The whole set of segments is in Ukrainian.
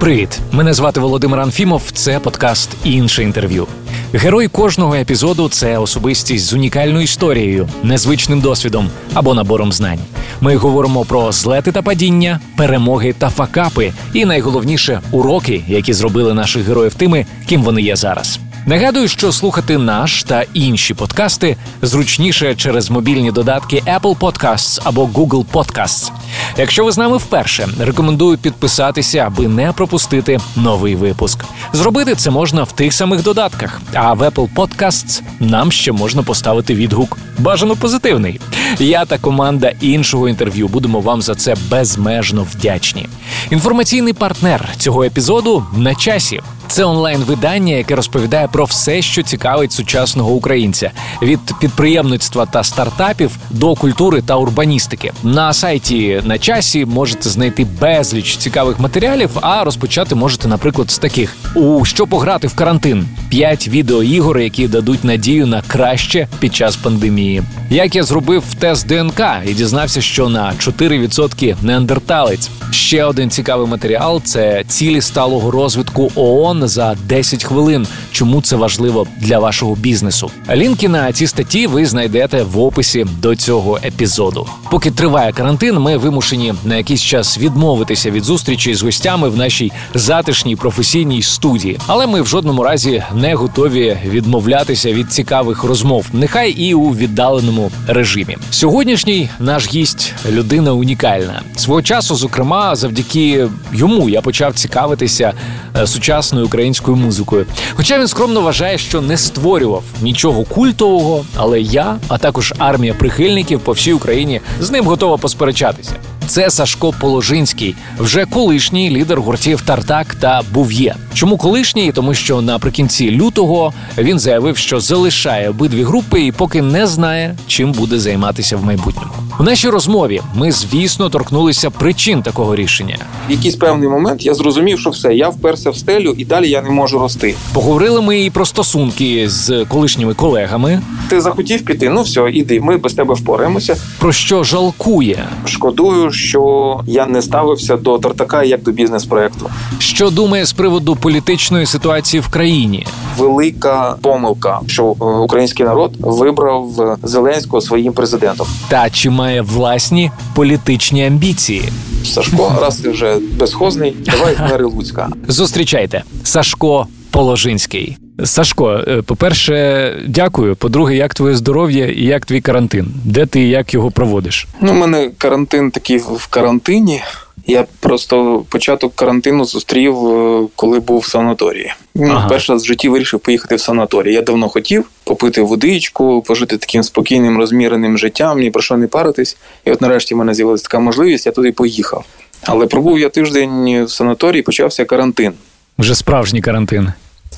Привіт! Мене звати Володимир Анфімов. Це подкаст інше інтерв'ю. Герой кожного епізоду це особистість з унікальною історією, незвичним досвідом або набором знань. Ми говоримо про злети та падіння, перемоги та факапи, і найголовніше уроки, які зробили наших героїв тими, ким вони є зараз. Нагадую, що слухати наш та інші подкасти зручніше через мобільні додатки Apple Podcasts або Google Podcasts. Якщо ви з нами вперше, рекомендую підписатися, аби не пропустити новий випуск. Зробити це можна в тих самих додатках. А в Apple Podcasts нам ще можна поставити відгук. Бажано позитивний. Я та команда іншого інтерв'ю будемо вам за це безмежно вдячні. Інформаційний партнер цього епізоду на часі. Це онлайн-видання, яке розповідає про все, що цікавить сучасного українця: від підприємництва та стартапів до культури та урбаністики. На сайті на часі можете знайти безліч цікавих матеріалів. А розпочати можете, наприклад, з таких: у що пограти в карантин: п'ять відеоігор, які дадуть надію на краще під час пандемії. Як я зробив тест ДНК і дізнався, що на 4% неандерталець. Ще один цікавий матеріал це цілі сталого розвитку ООН за 10 хвилин. Чому це важливо для вашого бізнесу? Лінки на ці статті ви знайдете в описі до цього епізоду. Поки триває карантин, ми вимушені на якийсь час відмовитися від зустрічі з гостями в нашій затишній професійній студії, але ми в жодному разі не готові відмовлятися від цікавих розмов, нехай і у віддаленому режимі. Сьогоднішній наш гість людина унікальна. Свого часу, зокрема, завдяки йому я почав цікавитися е, сучасною українською музикою. Хоча він скромно вважає, що не створював нічого культового, але я, а також армія прихильників по всій Україні, з ним готова посперечатися. Це Сашко Положинський, вже колишній лідер гуртів Тартак та Був'є. Чому колишній? Тому що наприкінці лютого він заявив, що залишає обидві групи і поки не знає, чим буде займатися в майбутньому. У нашій розмові ми, звісно, торкнулися причин такого рішення. В якийсь певний момент я зрозумів, що все, я вперся в стелю і далі я не можу рости. Поговорили ми і про стосунки з колишніми колегами. Ти захотів піти? Ну все, іди. Ми без тебе впораємося. Про що жалкує? Шкодую, що я не ставився до тартака як до бізнес-проекту. Що думає з приводу політичної ситуації в країні? Велика помилка, що е, український народ вибрав е, Зеленського своїм президентом. Та чи має власні політичні амбіції? Сашко, раз ти вже безхозний, давай Луцька. Зустрічайте Сашко Положинський. Сашко, е, по-перше, дякую. По-друге, як твоє здоров'я і як твій карантин? Де ти і як його проводиш? Ну, у мене карантин такий в карантині. Я просто початок карантину зустрів, е, коли був в санаторії. Ну, Ага. Перший раз в житті вирішив поїхати в санаторій. Я давно хотів попити водичку, пожити таким спокійним, розміреним життям, ні про що не паритись. І от нарешті в мене з'явилася така можливість, я туди поїхав. Але пробув я тиждень в санаторії, почався карантин. Вже справжній карантин.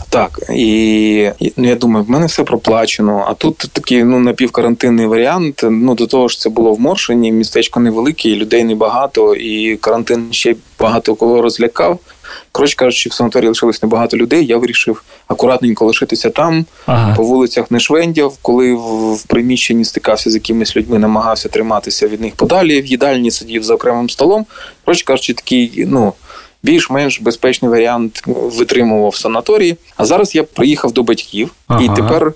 Так, і ну, я думаю, в мене все проплачено. А тут такий ну напівкарантинний варіант. Ну до того ж, це було в Моршині, містечко невелике, і людей небагато, і карантин ще багато кого розлякав. Коротше кажучи, в санаторії лишилось небагато людей. Я вирішив акуратненько лишитися там, Ага. по вулицях не швендяв. Коли в, в приміщенні стикався з якимись людьми, намагався триматися від них подалі. В їдальні сидів за окремим столом. Коротше кажучи, такий, ну. Більш-менш безпечний варіант витримував в санаторії. А зараз я приїхав до батьків Ага. і тепер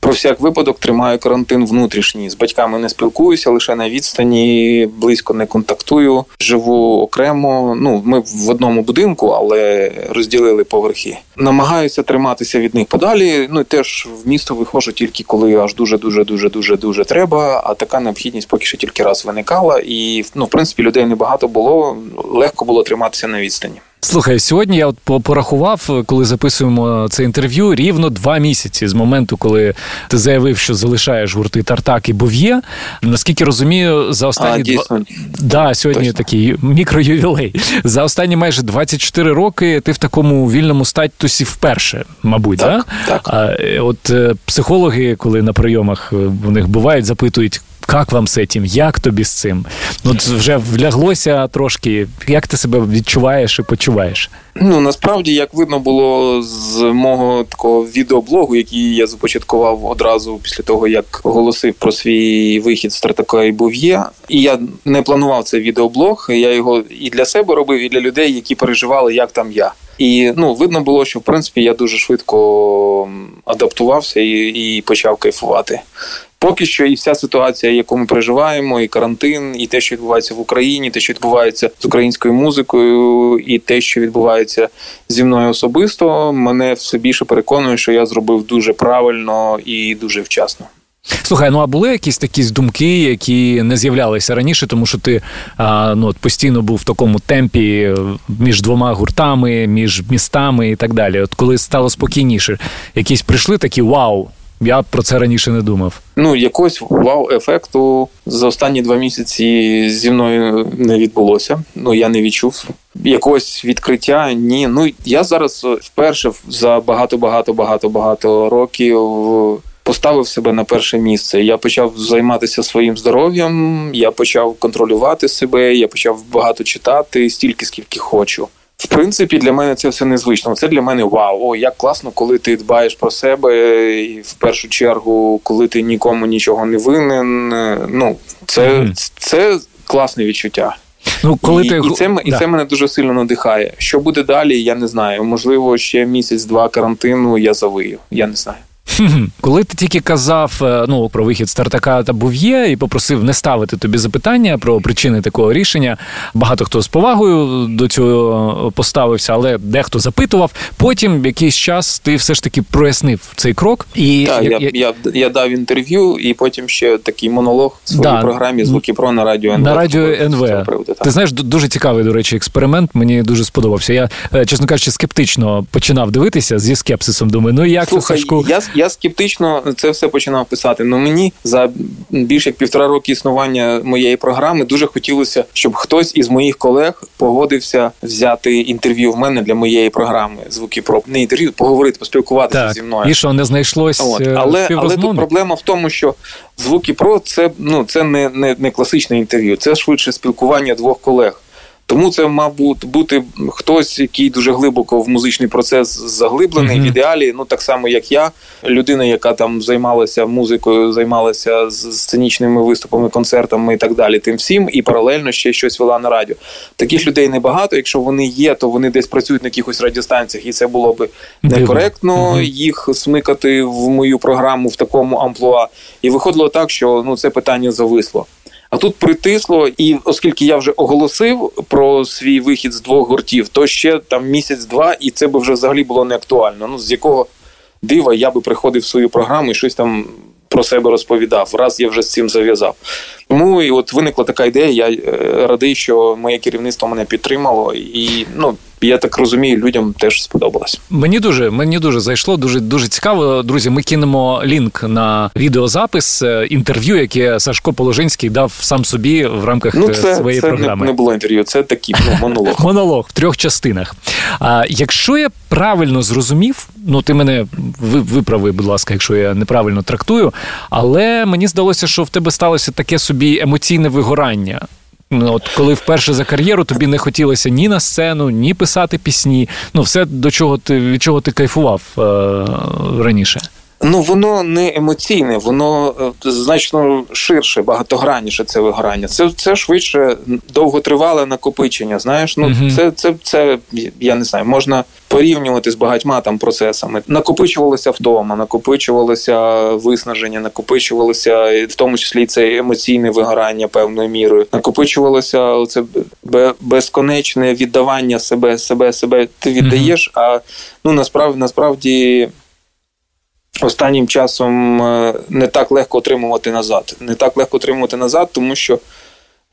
про всяк випадок тримаю карантин внутрішній. З батьками не спілкуюся, лише на відстані, близько не контактую. Живу окремо. Ну, ми в одному будинку, але розділили поверхи. Намагаюся триматися від них подалі. Ну теж в місто виходжу тільки коли аж дуже дуже дуже дуже дуже треба. А така необхідність поки що тільки раз виникала. І ну, в принципі, людей небагато було. Легко було триматися на відстані. Слухай, сьогодні я от порахував, коли записуємо це інтерв'ю, рівно два місяці з моменту, коли ти заявив, що залишаєш гурти Тартак і Бов'є. Наскільки розумію, за останні А, дійсно, Да, сьогодні Точно. такий мікроювілей. За останні майже 24 роки ти в такому вільному статусі вперше, мабуть, Так, да? так. А, е, от е, психологи, коли на прийомах е, у них бувають, запитують. Як вам з цим? Як тобі з цим? От вже вляглося трошки. Як ти себе відчуваєш і почуваєш? Ну насправді, як видно було з мого такого відеоблогу, який я започаткував одразу після того, як оголосив про свій вихід з Тартака і Був'є. І я не планував цей відеоблог. Я його і для себе робив, і для людей, які переживали, як там я. І ну видно було, що в принципі я дуже швидко адаптувався і, і почав кайфувати. Поки що, і вся ситуація, яку ми переживаємо, і карантин, і те, що відбувається в Україні, те, що відбувається з українською музикою, і те, що відбувається зі мною особисто, мене все більше переконує, що я зробив дуже правильно і дуже вчасно. Слухай, ну а були якісь такі думки, які не з'являлися раніше, тому що ти а, ну, постійно був в такому темпі між двома гуртами, між містами і так далі. От коли стало спокійніше, якісь прийшли такі вау. Я про це раніше не думав. Ну, якогось вау-ефекту за останні два місяці зі мною не відбулося. Ну я не відчув якогось відкриття. Ні. Ну я зараз вперше за багато, багато, багато, багато років поставив себе на перше місце. Я почав займатися своїм здоров'ям, я почав контролювати себе, я почав багато читати стільки, скільки хочу. В принципі, для мене це все незвично. Це для мене вау. О, як класно, коли ти дбаєш про себе, і в першу чергу, коли ти нікому нічого не винен. Ну, це, це класне відчуття. Ну, коли і, ти... і, це і це мене дуже сильно надихає. Що буде далі, я не знаю. Можливо, ще місяць-два карантину я завию. Я не знаю. Коли ти тільки казав е, ну, про вихід стартака та Був'є і попросив не ставити тобі запитання про причини такого рішення, багато хто з повагою до цього поставився, але дехто запитував. Потім якийсь час ти все ж таки прояснив цей крок. І так, я, я, я, я дав інтерв'ю, і потім ще такий монолог в своїй да. програмі Звуки про на радіо НВ. На радіо НВ. Приводу, ти знаєш, дуже цікавий, до речі, експеримент. Мені дуже сподобався. Я, е, чесно кажучи, скептично починав дивитися зі скепсисом. Думаю, ну як Слухай, це Сашку? Я, я скептично це все починав писати. Ну мені за більше як півтора роки існування моєї програми дуже хотілося, щоб хтось із моїх колег погодився взяти інтерв'ю в мене для моєї програми. Звуки про не інтерв'ю, поговорити, поспілкуватися так. зі мною. І що не знайшлось. От. Е, але але тут проблема в тому, що звуки про це ну це не, не, не класичне інтерв'ю, це швидше спілкування двох колег. Тому це мав бути хтось, який дуже глибоко в музичний процес заглиблений mm-hmm. в ідеалі. Ну так само, як я, людина, яка там займалася музикою, займалася сценічними виступами, концертами і так далі. Тим всім, і паралельно ще щось вела на радіо. Таких людей небагато. Якщо вони є, то вони десь працюють на якихось радіостанціях, і це було би некоректно mm-hmm. їх смикати в мою програму в такому амплуа. І виходило так, що ну це питання зависло. А тут притисло, і оскільки я вже оголосив про свій вихід з двох гуртів, то ще там місяць-два, і це би вже взагалі було не актуально. Ну з якого дива я би приходив в свою програму і щось там про себе розповідав. Раз я вже з цим зав'язав. Тому і от виникла така ідея. Я е, радий, що моє керівництво мене підтримало, і ну я так розумію, людям теж сподобалось. Мені дуже мені дуже зайшло. Дуже дуже цікаво. Друзі. Ми кинемо лінк на відеозапис е, інтерв'ю, яке Сашко Положинський дав сам собі в рамках ну, це, е, своєї це програми. Не, не було інтерв'ю. Це такий ну, монолог. монолог в трьох частинах. А якщо я правильно зрозумів, ну ти мене виправи, будь ласка, якщо я неправильно трактую, але мені здалося, що в тебе сталося таке собі емоційне вигорання. Ну, от коли вперше за кар'єру тобі не хотілося ні на сцену, ні писати пісні. Ну, все до чого ти від чого ти кайфував е, раніше. Ну, воно не емоційне, воно е, значно ширше, багатогранніше це вигорання. Це це швидше довготривале накопичення. Знаєш, ну uh це це це я не знаю, можна порівнювати з багатьма там процесами. Накопичувалося вдома, накопичувалося виснаження, накопичувалося в тому числі це емоційне вигорання певною мірою. Накопичувалося це безконечне віддавання себе, себе, себе. Ти віддаєш, uh а ну насправді насправді. Останнім часом е, не так легко отримувати назад. Не так легко отримувати назад, тому що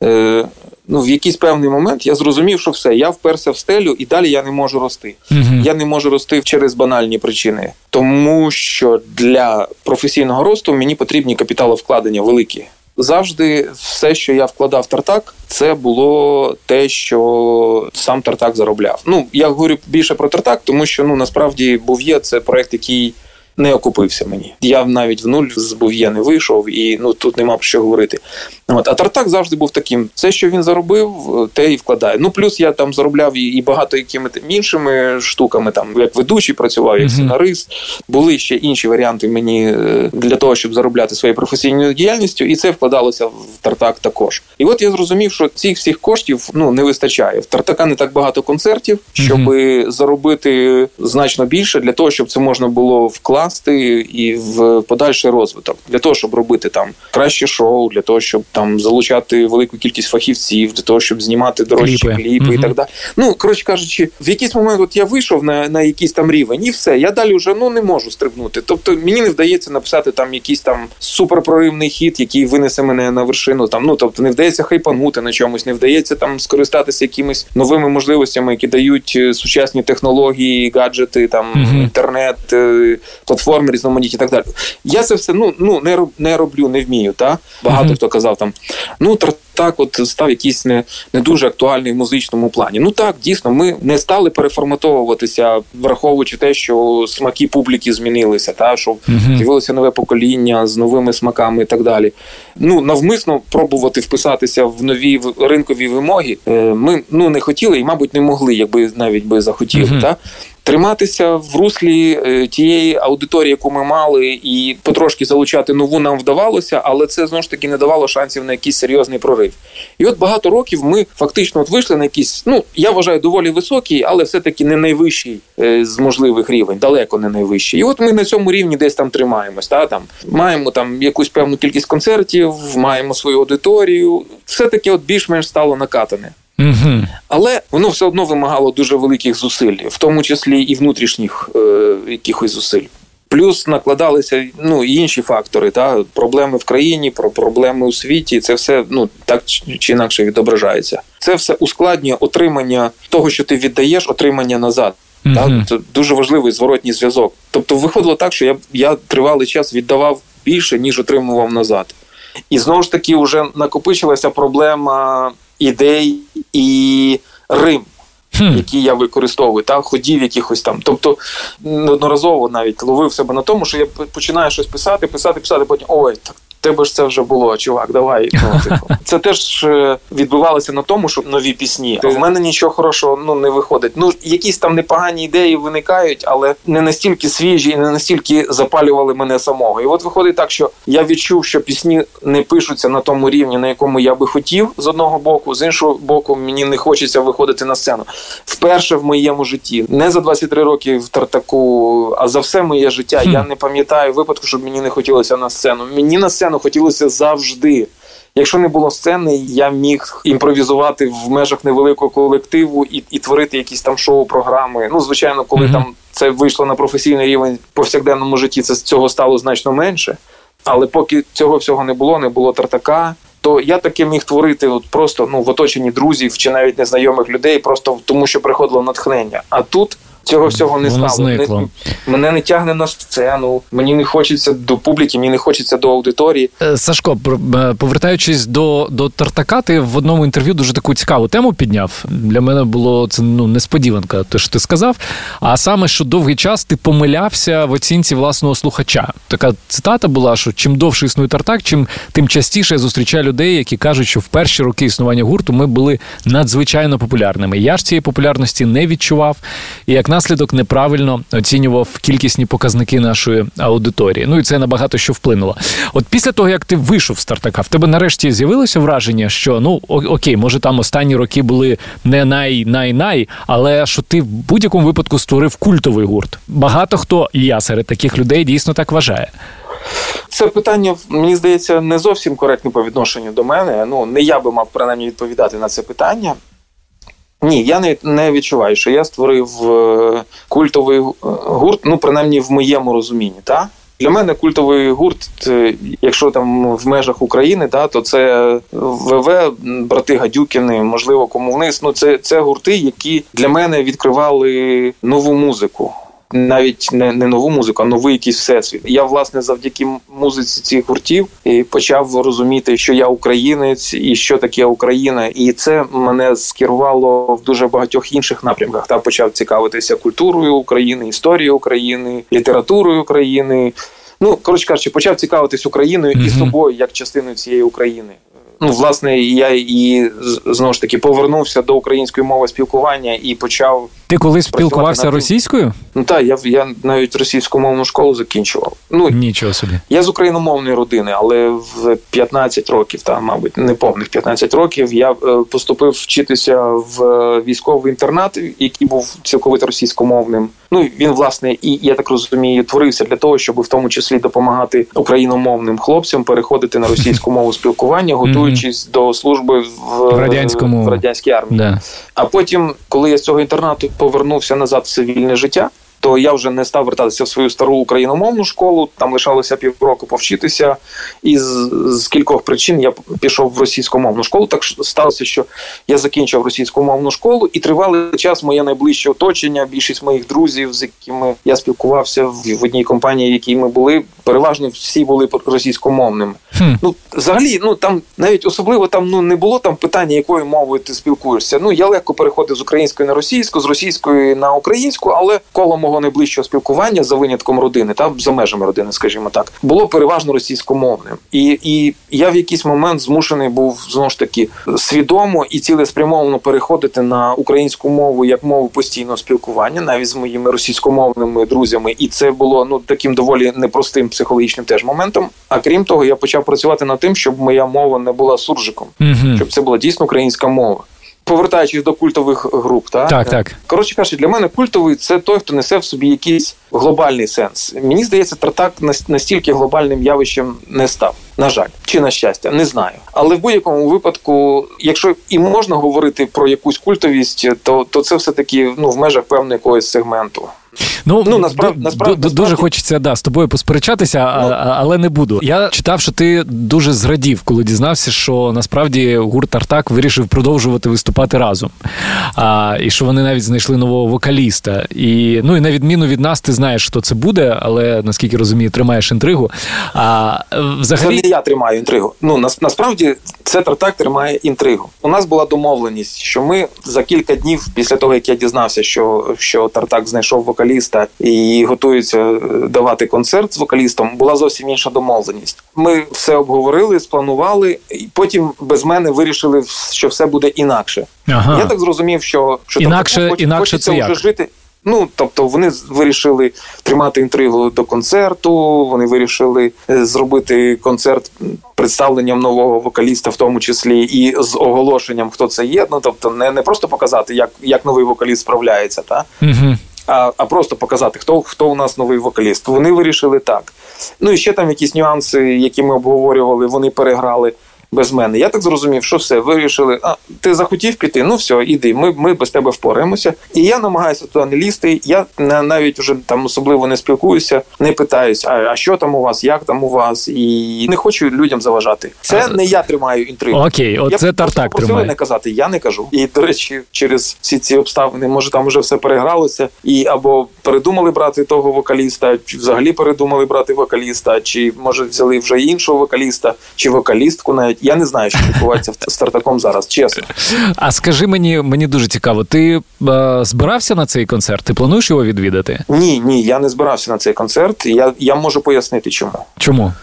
е, ну, в якийсь певний момент я зрозумів, що все, я вперся в стелю і далі я не можу рости. uh Я не можу рости через банальні причини, тому що для професійного росту мені потрібні капіталовкладення великі. Завжди все, що я вкладав в тартак, це було те, що сам тартак заробляв. Ну я говорю більше про тартак, тому що ну насправді був є це проект, який не окупився мені. Я навіть в нуль з Був'є не вийшов, і ну тут нема про що говорити. От а Тартак завжди був таким. Все, що він заробив, те і вкладає. Ну плюс я там заробляв і багато якими іншими штуками, там як ведучий працював, як сценарист. Були ще інші варіанти мені е, для того, щоб заробляти своєю професійною діяльністю, і це вкладалося в Тартак також. І от я зрозумів, що цих всіх коштів ну не вистачає. В Тартака не так багато концертів, щоб заробити значно більше для того, щоб це можна було вкласти і в подальший розвиток, для того, щоб робити там краще шоу, для того, щоб там залучати велику кількість фахівців, для того, щоб знімати дорожчі кліпи, кліпи і так далі. Ну коротше кажучи, в якийсь момент от я вийшов на на якийсь там рівень, і все. Я далі вже ну не можу стрибнути. Тобто мені не вдається написати там якийсь там суперпроривний хід, який винесе мене на вершину. Там ну тобто не вдається хайпанути на чомусь, не вдається там скористатися якимись новими можливостями, які дають е, сучасні технології, гаджети, там mm-hmm. інтернет, е, платформи різноманітні і так далі. Я це все ну ну не не роблю, не вмію. Та багато mm-hmm. хто казав там ну так, от став якийсь не не дуже актуальний в музичному плані. Ну так, дійсно, ми не стали переформатовуватися, враховуючи те, що смаки публіки змінилися, та що з'явилося нове покоління з новими смаками і так далі. Ну навмисно пробувати вписатися в нові ринкові вимоги. Е, ми ну не хотіли і, мабуть, не могли, якби навіть би захотіли. Uh-huh. Та триматися в руслі е, тієї аудиторії, яку ми мали, і потрошки залучати нову нам вдавалося, але це знову ж таки не давало шансів на якийсь серйозний прорив. І от багато років ми фактично от вийшли на якийсь, ну я вважаю, доволі високий, але все-таки не найвищий е, з можливих рівень, далеко не найвищий. І от ми на цьому рівні десь там тримаємось. Та там маємо там якусь певну кількість концертів, маємо свою аудиторію. Все таки, от більш-менш стало накатане. Угу. Але воно все одно вимагало дуже великих зусиль, в тому числі і внутрішніх е, якихось зусиль. Плюс накладалися ну і інші фактори, та проблеми в країні, про проблеми у світі. Це все ну так чи інакше відображається. Це все ускладнює отримання того, що ти віддаєш, отримання назад. Mm-hmm. Так? Це дуже важливий зворотній зв'язок. Тобто, виходило так, що я я тривалий час віддавав більше, ніж отримував назад. І знову ж таки, вже накопичилася проблема ідей і Рим. хм. Які я використовую, та ходів якихось там. Тобто неодноразово навіть ловив себе на тому, що я починаю щось писати, писати, писати, потім ой, так тебе ж це вже було, чувак, давай. Ну, типу. Це теж е, відбувалося на тому, що нові пісні. В мене нічого хорошого ну не виходить. Ну якісь там непогані ідеї виникають, але не настільки свіжі і не настільки запалювали мене самого. І от виходить так, що я відчув, що пісні не пишуться на тому рівні, на якому я би хотів з одного боку, з іншого боку, мені не хочеться виходити на сцену. Вперше в моєму житті, не за 23 роки в Тартаку, а за все моє життя. Я не пам'ятаю випадку, щоб мені не хотілося на сцену. Мені на сцену хотілося завжди. Якщо не було сцени, я міг імпровізувати в межах невеликого колективу і і творити якісь там шоу-програми. Ну, звичайно, коли mm-hmm. там це вийшло на професійний рівень в повсякденному житті, це цього стало значно менше. Але поки цього всього не було, не було тартака, то я таке міг творити от просто ну в оточенні друзів чи навіть незнайомих людей, просто тому що приходило натхнення. А тут Цього всього не Воно стало. Не, мене не тягне на сцену, мені не хочеться до публіки, мені не хочеться до аудиторії. Е, Сашко, е, повертаючись до до Тартака, ти в одному інтерв'ю дуже таку цікаву тему підняв. Для мене було це ну несподіванка, те, що ти сказав. А саме, що довгий час ти помилявся в оцінці власного слухача. Така цитата була: що чим довше існує Тартак, чим тим частіше я зустрічаю людей, які кажуть, що в перші роки існування гурту ми були надзвичайно популярними. Я ж цієї популярності не відчував. І як наслідок неправильно оцінював кількісні показники нашої аудиторії. Ну і це набагато що вплинуло. От після того, як ти вийшов з Тартака, в тебе нарешті з'явилося враження, що ну окей, може там останні роки були не най-най-най, але що ти в будь-якому випадку створив культовий гурт. Багато хто і я серед таких людей дійсно так вважає. Це питання, мені здається, не зовсім коректне по відношенню до мене. Ну не я би мав принаймні відповідати на це питання. Ні, я не не відчуваю, що я створив е, культовий гурт, ну принаймні в моєму розумінні. Та? Для мене культовий гурт, е, якщо там в межах України, та, то це ВВ, брати Гадюкіни, можливо, кому вниз. Ну це, це гурти, які для мене відкривали нову музику. Навіть не не нову музику, а новий якийсь всесвіт. Я власне завдяки музиці цих гуртів і почав розуміти, що я українець і що таке Україна, і це мене скерувало в дуже багатьох інших напрямках. Та почав цікавитися культурою України, історією України, літературою України. Ну коротше кажучи, почав цікавитись Україною mm-hmm. і собою як частиною цієї України. Ну, власне, я і знову ж таки повернувся до української мови спілкування і почав. Ти колись спілкувався російською? Ну так, я я навіть російськомовну школу закінчував. Ну нічого собі. Я з україномовної родини, але в 15 років, там, мабуть, неповних 15 років, я е, поступив вчитися в військовий інтернат, який був цілковито російськомовним. Ну він власне і я так розумію, творився для того, щоб в тому числі допомагати україномовним хлопцям переходити на російську мову спілкування, готуючись до служби в, в радянському в радянській армії. Да. А потім, коли я з цього інтернату повернувся назад в цивільне життя то я вже не став вертатися в свою стару україномовну школу. Там лишалося півроку повчитися, і з, з кількох причин я пішов в російськомовну школу. Так сталося, що я закінчив російськомовну школу, і тривалий час моє найближче оточення. Більшість моїх друзів, з якими я спілкувався в, в одній компанії, в якій ми були, переважно всі були російськомовними. Хм. Ну, взагалі, ну там навіть особливо там ну не було там питання, якою мовою ти спілкуєшся. Ну я легко переходив з української на російську, з російської на українську, але коло мого найближчого спілкування за винятком родини, та за межами родини, скажімо так, було переважно російськомовним, і і я в якийсь момент змушений був знову ж таки свідомо і цілеспрямовано переходити на українську мову як мову постійного спілкування, навіть з моїми російськомовними друзями, і це було ну таким доволі непростим психологічним теж моментом. А крім того, я почав працювати над тим, щоб моя мова не була суржиком, угу. щоб це була дійсно українська мова. Повертаючись до культових груп, та так, так. коротше кажучи, для мене культовий це той, хто несе в собі якийсь глобальний сенс. Мені здається, Тартак настільки глобальним явищем не став. На жаль, чи на щастя, не знаю. Але в будь-якому випадку, якщо і можна говорити про якусь культовість, то то це все таки ну в межах певного якогось сегменту. Ну, ну насправді, насправді дуже насправді... хочеться да, з тобою посперечатися, ну, а, але не буду. Я читав, що ти дуже зрадів, коли дізнався, що насправді гурт Артак вирішив продовжувати виступати разом. А, І що вони навіть знайшли нового вокаліста. І ну і на відміну від нас, ти знаєш, хто це буде, але наскільки розумію, тримаєш інтригу. А взагалі не я тримаю інтригу. Ну нас, насправді це Тартак тримає інтригу. У нас була домовленість, що ми за кілька днів після того, як я дізнався, що, що Тартак знайшов вокаліста, вокаліста і готуються е, давати концерт з вокалістом, була зовсім інша домовленість. Ми все обговорили, спланували, і потім без мене вирішили, що все буде інакше. Ага. Я так зрозумів, що що інакше, тобто, інакше це як? вже жити. Ну, тобто, вони вирішили тримати інтригу до концерту. Вони вирішили е, зробити концерт представленням нового вокаліста, в тому числі і з оголошенням, хто це є. Ну тобто, не не просто показати, як як новий вокаліст справляється, та угу а а просто показати, хто хто у нас новий вокаліст. Вони вирішили так. Ну і ще там якісь нюанси, які ми обговорювали, вони переграли без мене. Я так зрозумів, що все, вирішили, а ти захотів піти, ну все, іди, ми ми без тебе впораємося. І я намагаюся туди не лізти. Я навіть вже там особливо не спілкуюся, не питаюся, а, а що там у вас, як там у вас, і не хочу людям заважати. Це не я тримаю інтригу. Окей, оце тартак тримає. не казати, я не кажу. І до речі, через всі ці обставини, може там вже все перегралося, і або передумали брати того вокаліста, чи взагалі передумали брати вокаліста, чи може взяли вже іншого вокаліста, чи вокалістку навіть. Я не знаю, що відбувається з Тартаком зараз, чесно. А скажи мені, мені дуже цікаво, ти е, збирався на цей концерт? Ти плануєш його відвідати? Ні, ні, я не збирався на цей концерт. Я, Я можу пояснити, чому. Чому?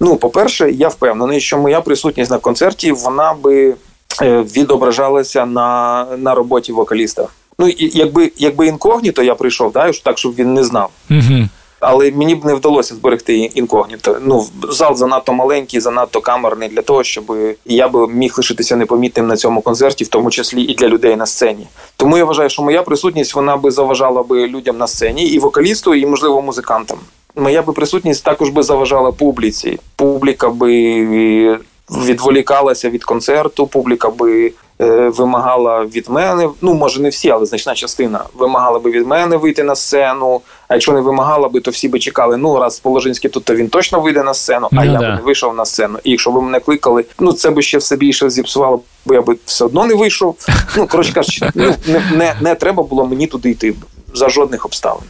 Ну, по-перше, я впевнений, що моя присутність на концерті вона би е, відображалася на на роботі вокаліста. Ну, і якби якби інкогніто я прийшов, да, так, щоб він не знав. Угу але мені б не вдалося зберегти інкогніто. Ну зал занадто маленький, занадто камерний для того, щоб я би міг лишитися непомітним на цьому концерті, в тому числі і для людей на сцені. Тому я вважаю, що моя присутність вона би заважала би людям на сцені, і вокалісту, і можливо музикантам. Моя би присутність також би заважала публіці. Публіка би відволікалася від концерту, публіка би Е, вимагала від мене, ну може не всі, але значна частина вимагала би від мене вийти на сцену. А якщо не вимагала би, то всі би чекали. Ну раз Положинський тут, то він точно вийде на сцену, а ну, я да. би не вийшов на сцену. І якщо б мене кликали, ну це би ще все більше зіпсувало, бо я би все одно не вийшов. Ну коротше кажучи, ну не, не, не треба було мені туди йти за жодних обставин.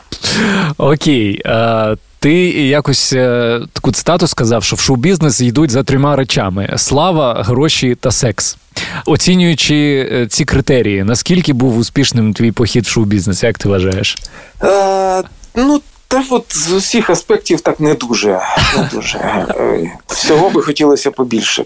Окей. А... Ти якось е, таку цитату сказав, що в шоу-бізнес йдуть за трьома речами: слава, гроші та секс. Оцінюючи е, ці критерії, наскільки був успішним твій похід в шоу-бізнес, як ти вважаєш? Е, Ну, та от з усіх аспектів так не дуже. Не дуже. Е, всього би хотілося побільше,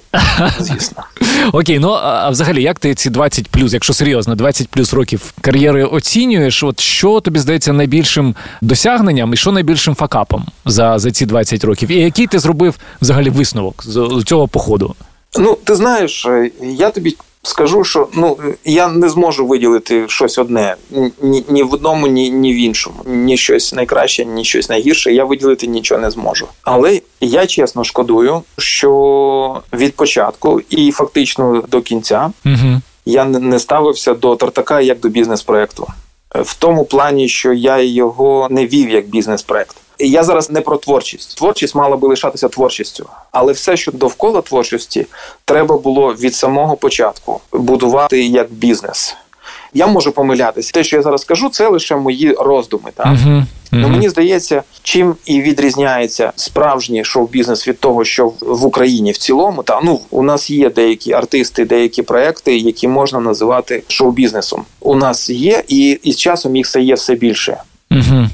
звісно. Окей, ну а взагалі, як ти ці 20 плюс, якщо серйозно, 20 плюс років кар'єри оцінюєш? От що тобі здається найбільшим досягненням і що найбільшим факапом за за ці 20 років? І який ти зробив взагалі висновок з цього походу? Ну, ти знаєш, е, я тобі скажу, що ну я не зможу виділити щось одне ні, ні в одному, ні, ні в іншому. Ні щось найкраще, ні щось найгірше. Я виділити нічого не зможу. Але я чесно шкодую, що від початку і фактично до кінця угу. я не ставився до Тартака як до бізнес-проекту. В тому плані, що я його не вів як бізнес-проект. Я зараз не про творчість. Творчість мала би лишатися творчістю, але все, що довкола творчості, треба було від самого початку будувати як бізнес. Я можу помилятися. Те, що я зараз кажу, це лише мої роздуми. Так? Uh-huh. Uh-huh. Ну мені здається, чим і відрізняється справжній шоу-бізнес від того, що в Україні в цілому, та ну у нас є деякі артисти, деякі проекти, які можна називати шоу-бізнесом. У нас є, і, і з часом їх стає все більше. Угу.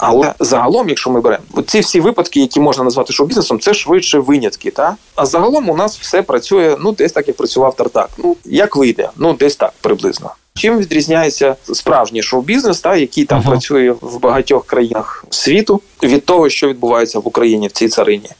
Але загалом, якщо ми беремо ці всі випадки, які можна назвати шоу-бізнесом, це швидше винятки. Та? А загалом у нас все працює ну десь так, як працював Тартак. Ну як вийде? Ну десь так приблизно. Чим відрізняється справжній шоу-бізнес, та який там ага. працює в багатьох країнах світу від того, що відбувається в Україні в цій царині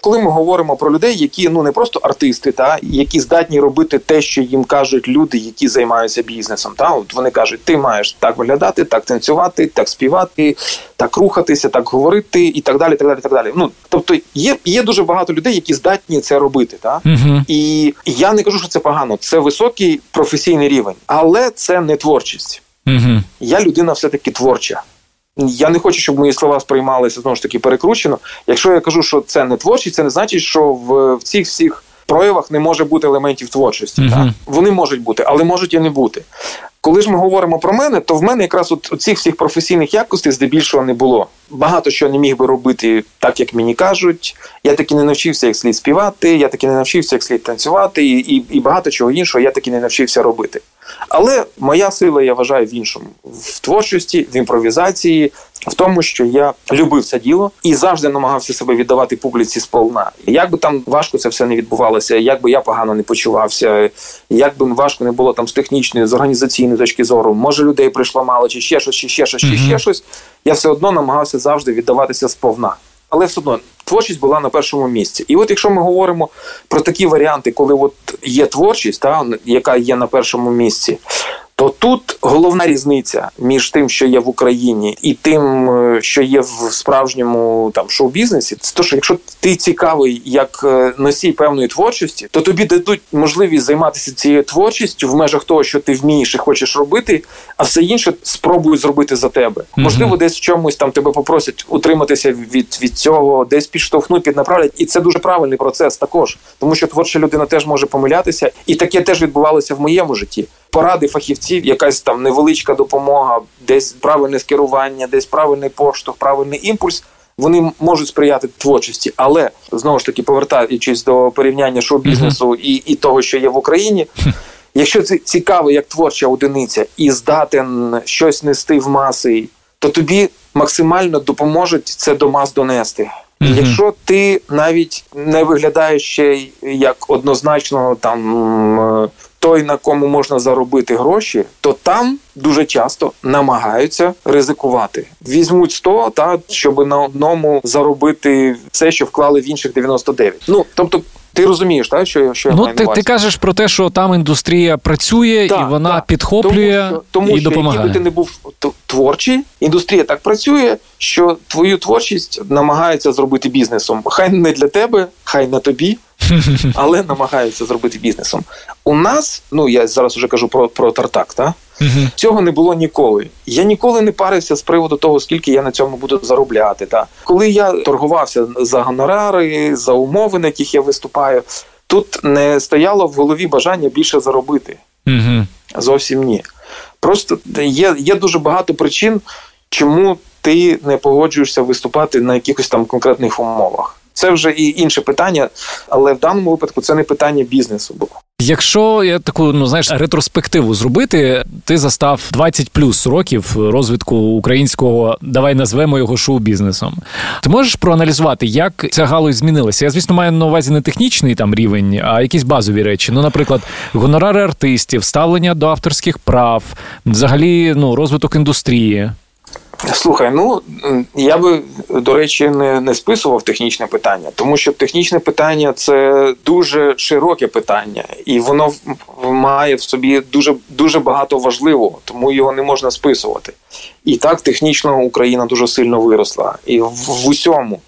коли ми говоримо про людей, які ну не просто артисти, та які здатні робити те, що їм кажуть люди, які займаються бізнесом. Та от вони кажуть, ти маєш так виглядати, так танцювати, так співати, так рухатися, так говорити, і так далі. Так далі, так далі. Ну тобто є є дуже багато людей, які здатні це робити. Та угу. і я не кажу, що це погано. Це високий професійний рівень, але це не творчість. Угу. Я людина все таки творча. Я не хочу, щоб мої слова сприймалися знову ж таки перекручено. Якщо я кажу, що це не творчість, це не значить, що в, в цих всіх проявах не може бути елементів творчості. Uh-huh. Так? Вони можуть бути, але можуть і не бути. Коли ж ми говоримо про мене, то в мене якраз от цих всіх професійних якостей здебільшого не було. Багато що не міг би робити так, як мені кажуть. Я таки не навчився як слід співати, я таки не навчився як слід танцювати, і, і, і багато чого іншого я таки не навчився робити. Але моя сила, я вважаю, в іншому в творчості, в імпровізації, в тому, що я любив це діло і завжди намагався себе віддавати публіці сповна. Як би там важко це все не відбувалося, як би я погано не почувався, як би важко не було там з технічної, з організаційної точки зору, може людей прийшло мало, чи ще щось, чи ще щось, чи ще щось. Я все одно намагався завжди віддаватися сповна. Але все одно творчість була на першому місці. І от якщо ми говоримо про такі варіанти, коли от є творчість, та яка є на першому місці, то тут головна різниця між тим, що є в Україні, і тим, е, що є в справжньому там шоу-бізнесі, це то, що якщо ти цікавий як е, носій певної творчості, то тобі дадуть можливість займатися цією творчістю в межах того, що ти вмієш і хочеш робити, а все інше спробують зробити за тебе. Mm-hmm. Можливо, десь в чомусь там тебе попросять утриматися від від цього, десь підштовхнуть, піднаправлять, і це дуже правильний процес також, тому що творча людина теж може помилятися, і таке теж відбувалося в моєму житті. Поради фахівців, якась там невеличка допомога, десь правильне скерування, десь правильний поштовх, правильний імпульс. Вони можуть сприяти творчості, але знову ж таки повертаючись до порівняння шоу-бізнесу і і того, що є в Україні. Якщо це цікаво як творча одиниця і здатен щось нести в маси, то тобі максимально допоможуть це до мас донести. Mm-hmm. Якщо ти навіть не виглядаєш ще як однозначно там той, на кому можна заробити гроші, то там дуже часто намагаються ризикувати. Візьмуть 100, та щоб на одному заробити все, що вклали в інших 99. Ну тобто. Ти розумієш, так, що що я ну, маю ти, ти кажеш про те, що там індустрія працює так, і вона так. підхоплює тому, що, тому, і що, допомагає. Якби ти не був творчий, індустрія так працює, що твою творчість намагаються зробити бізнесом. Хай не для тебе, хай не тобі, але намагаються зробити бізнесом. У нас, ну я зараз вже кажу про про Тартак, та? Uh-huh. цього не було ніколи. Я ніколи не парився з приводу того, скільки я на цьому буду заробляти. Та коли я торгувався за гонорари, за умови, на яких я виступаю, тут не стояло в голові бажання більше заробити. Uh-huh. Зовсім ні. Просто є є дуже багато причин, чому ти не погоджуєшся виступати на якихось там конкретних умовах? Це вже і інше питання, але в даному випадку це не питання бізнесу було. Якщо я таку ну знаєш ретроспективу зробити, ти застав 20 плюс років розвитку українського, давай назвемо його шоу-бізнесом. Ти можеш проаналізувати, як ця галузь змінилася? Я звісно маю на увазі не технічний там рівень, а якісь базові речі. Ну, наприклад, гонорари артистів, ставлення до авторських прав, взагалі ну розвиток індустрії. Слухай, ну я би до речі не не списував технічне питання, тому що технічне питання це дуже широке питання, і воно має в собі дуже дуже багато важливого, тому його не можна списувати. І так технічно Україна дуже сильно виросла, і в, в усьому.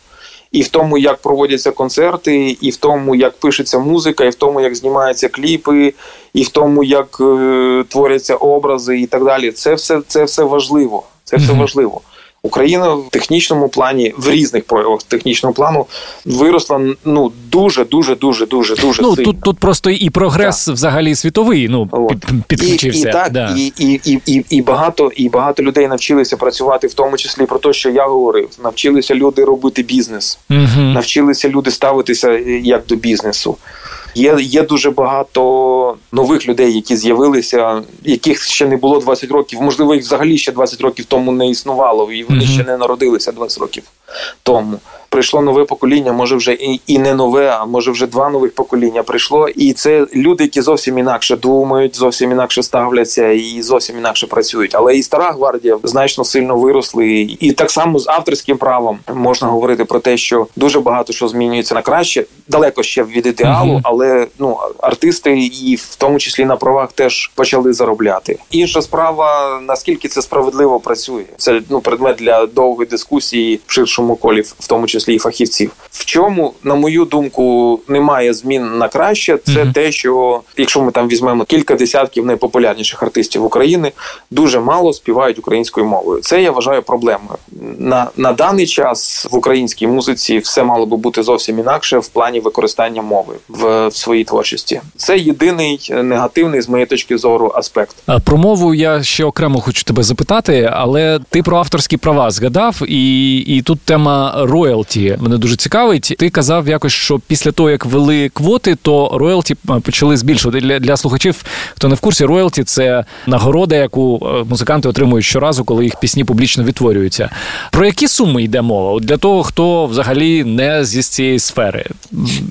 І в тому, як проводяться концерти, і в тому, як пишеться музика, і в тому, як знімаються кліпи, і в тому, як е, творяться образи, і так далі. Це все це все важливо. Це все важливо. Україна в технічному плані, в різних проявах технічного плану виросла ну дуже, дуже, дуже, дуже, дуже ну, сильно. тут тут просто і прогрес так. взагалі світовий. Ну От. підключився. І, і так, да. і, і, і, і, і багато і багато людей навчилися працювати, в тому числі про те, що я говорив. Навчилися люди робити бізнес, угу. навчилися люди ставитися е, як до бізнесу. Є є дуже багато нових людей, які з'явилися, яких ще не було 20 років. Можливо, їх взагалі ще 20 років тому не існувало, і вони mm-hmm. ще не народилися 20 років тому прийшло нове покоління, може вже і і не нове, а може вже два нових покоління прийшло. І це люди, які зовсім інакше думають, зовсім інакше ставляться і зовсім інакше працюють. Але і стара гвардія значно сильно виросли. І так само з авторським правом можна говорити про те, що дуже багато що змінюється на краще, далеко ще від ідеалу, mm-hmm. але ну артисти і в тому числі на правах теж почали заробляти. Інша справа наскільки це справедливо працює, це ну предмет для довгої дискусії в ширшому колі, в тому числі числі і фахівців. В чому, на мою думку, немає змін на краще, це mm-hmm. те, що якщо ми там візьмемо кілька десятків найпопулярніших артистів України, дуже мало співають українською мовою. Це я вважаю проблемою. На на даний час в українській музиці все мало би бути зовсім інакше в плані використання мови в, в своїй творчості. Це єдиний негативний з моєї точки зору аспект. Про мову я ще окремо хочу тебе запитати, але ти про авторські права згадав, і, і тут тема роял роялті мене дуже цікавить. Ти казав якось, що після того, як ввели квоти, то роялті е, почали збільшувати для для слухачів. Хто не в курсі, роялті це нагорода, яку е, музиканти отримують щоразу, коли їх пісні публічно відтворюються. Про які суми йде мова? Для того, хто взагалі не зі цієї сфери,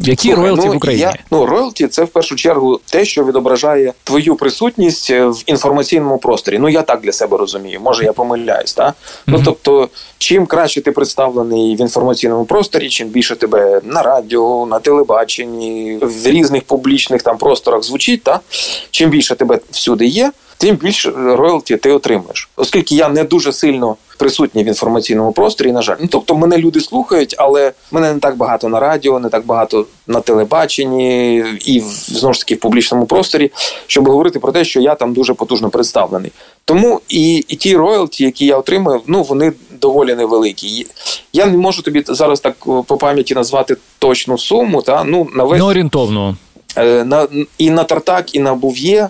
які Слухай, роялті ну, в Україні? Я, ну роялті це в першу чергу те, що відображає твою присутність е, в інформаційному просторі. Ну я так для себе розумію. Може я помиляюсь, так? Mm-hmm. Ну тобто, чим краще ти представлений в інформаційному інформаційному просторі, чим більше тебе на радіо, на телебаченні, в різних публічних там просторах звучить, та чим більше тебе всюди є, тим більше роялті ти отримуєш. Оскільки я не дуже сильно присутній в інформаційному просторі, на жаль, ну тобто мене люди слухають, але мене не так багато на радіо, не так багато на телебаченні і знову ж таки в публічному просторі, щоб говорити про те, що я там дуже потужно представлений. Тому і і ті роялті, які я отримую, ну вони доволі невеликі. Я не можу тобі зараз так по пам'яті назвати точну суму. Та ну на весь... Не орієнтовно. Е, на і на тартак, і на був'є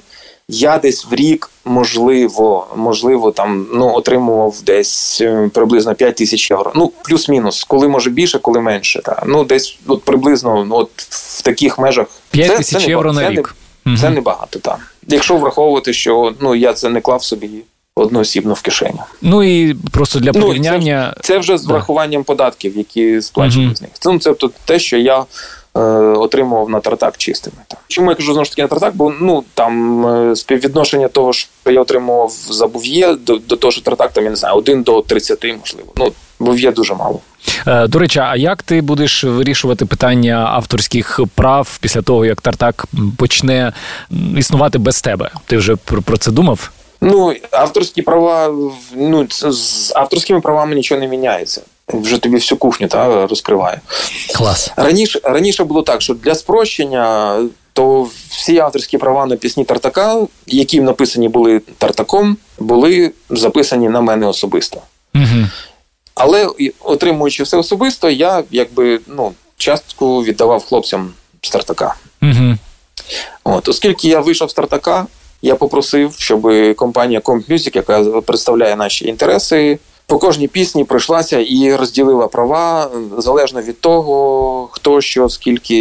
я десь в рік, можливо, можливо, там ну отримував десь е, приблизно 5 тисяч євро. Ну, плюс-мінус, коли може більше, коли менше. Та ну десь от приблизно ну, от в таких межах 5 тисяч євро на рік. Не, це небагато, так. Якщо враховувати, що ну я це не клав собі одноосібно в кишеню. Ну і просто для порівняння ну, це, це вже з врахуванням податків, які сплачені з них. Це це те, що я отримував на тартак чистими. Чому я кажу знову ж таки на тартак? Бо ну там е, співвідношення того, що я отримував за був'є, до, до того, що тартак там я не знаю, один до 30, можливо. Ну був'є дуже мало. Е, до речі, а як ти будеш вирішувати питання авторських прав після того, як Тартак почне існувати без тебе? Ти вже про це думав? Ну, авторські права, ну з авторськими правами нічого не міняється вже тобі всю кухню та розкриває. Клас. Раніше раніше було так, що для спрощення. То всі авторські права на пісні Тартака, які написані були Тартаком, були записані на мене особисто. Угу. Але отримуючи все особисто, я якби ну, частку віддавав хлопцям з Тартака. Угу. От, Оскільки я вийшов з Тартака, я попросив, щоб компанія Comp Music, яка представляє наші інтереси, по кожній пісні пройшлася і розділила права залежно від того, хто що скільки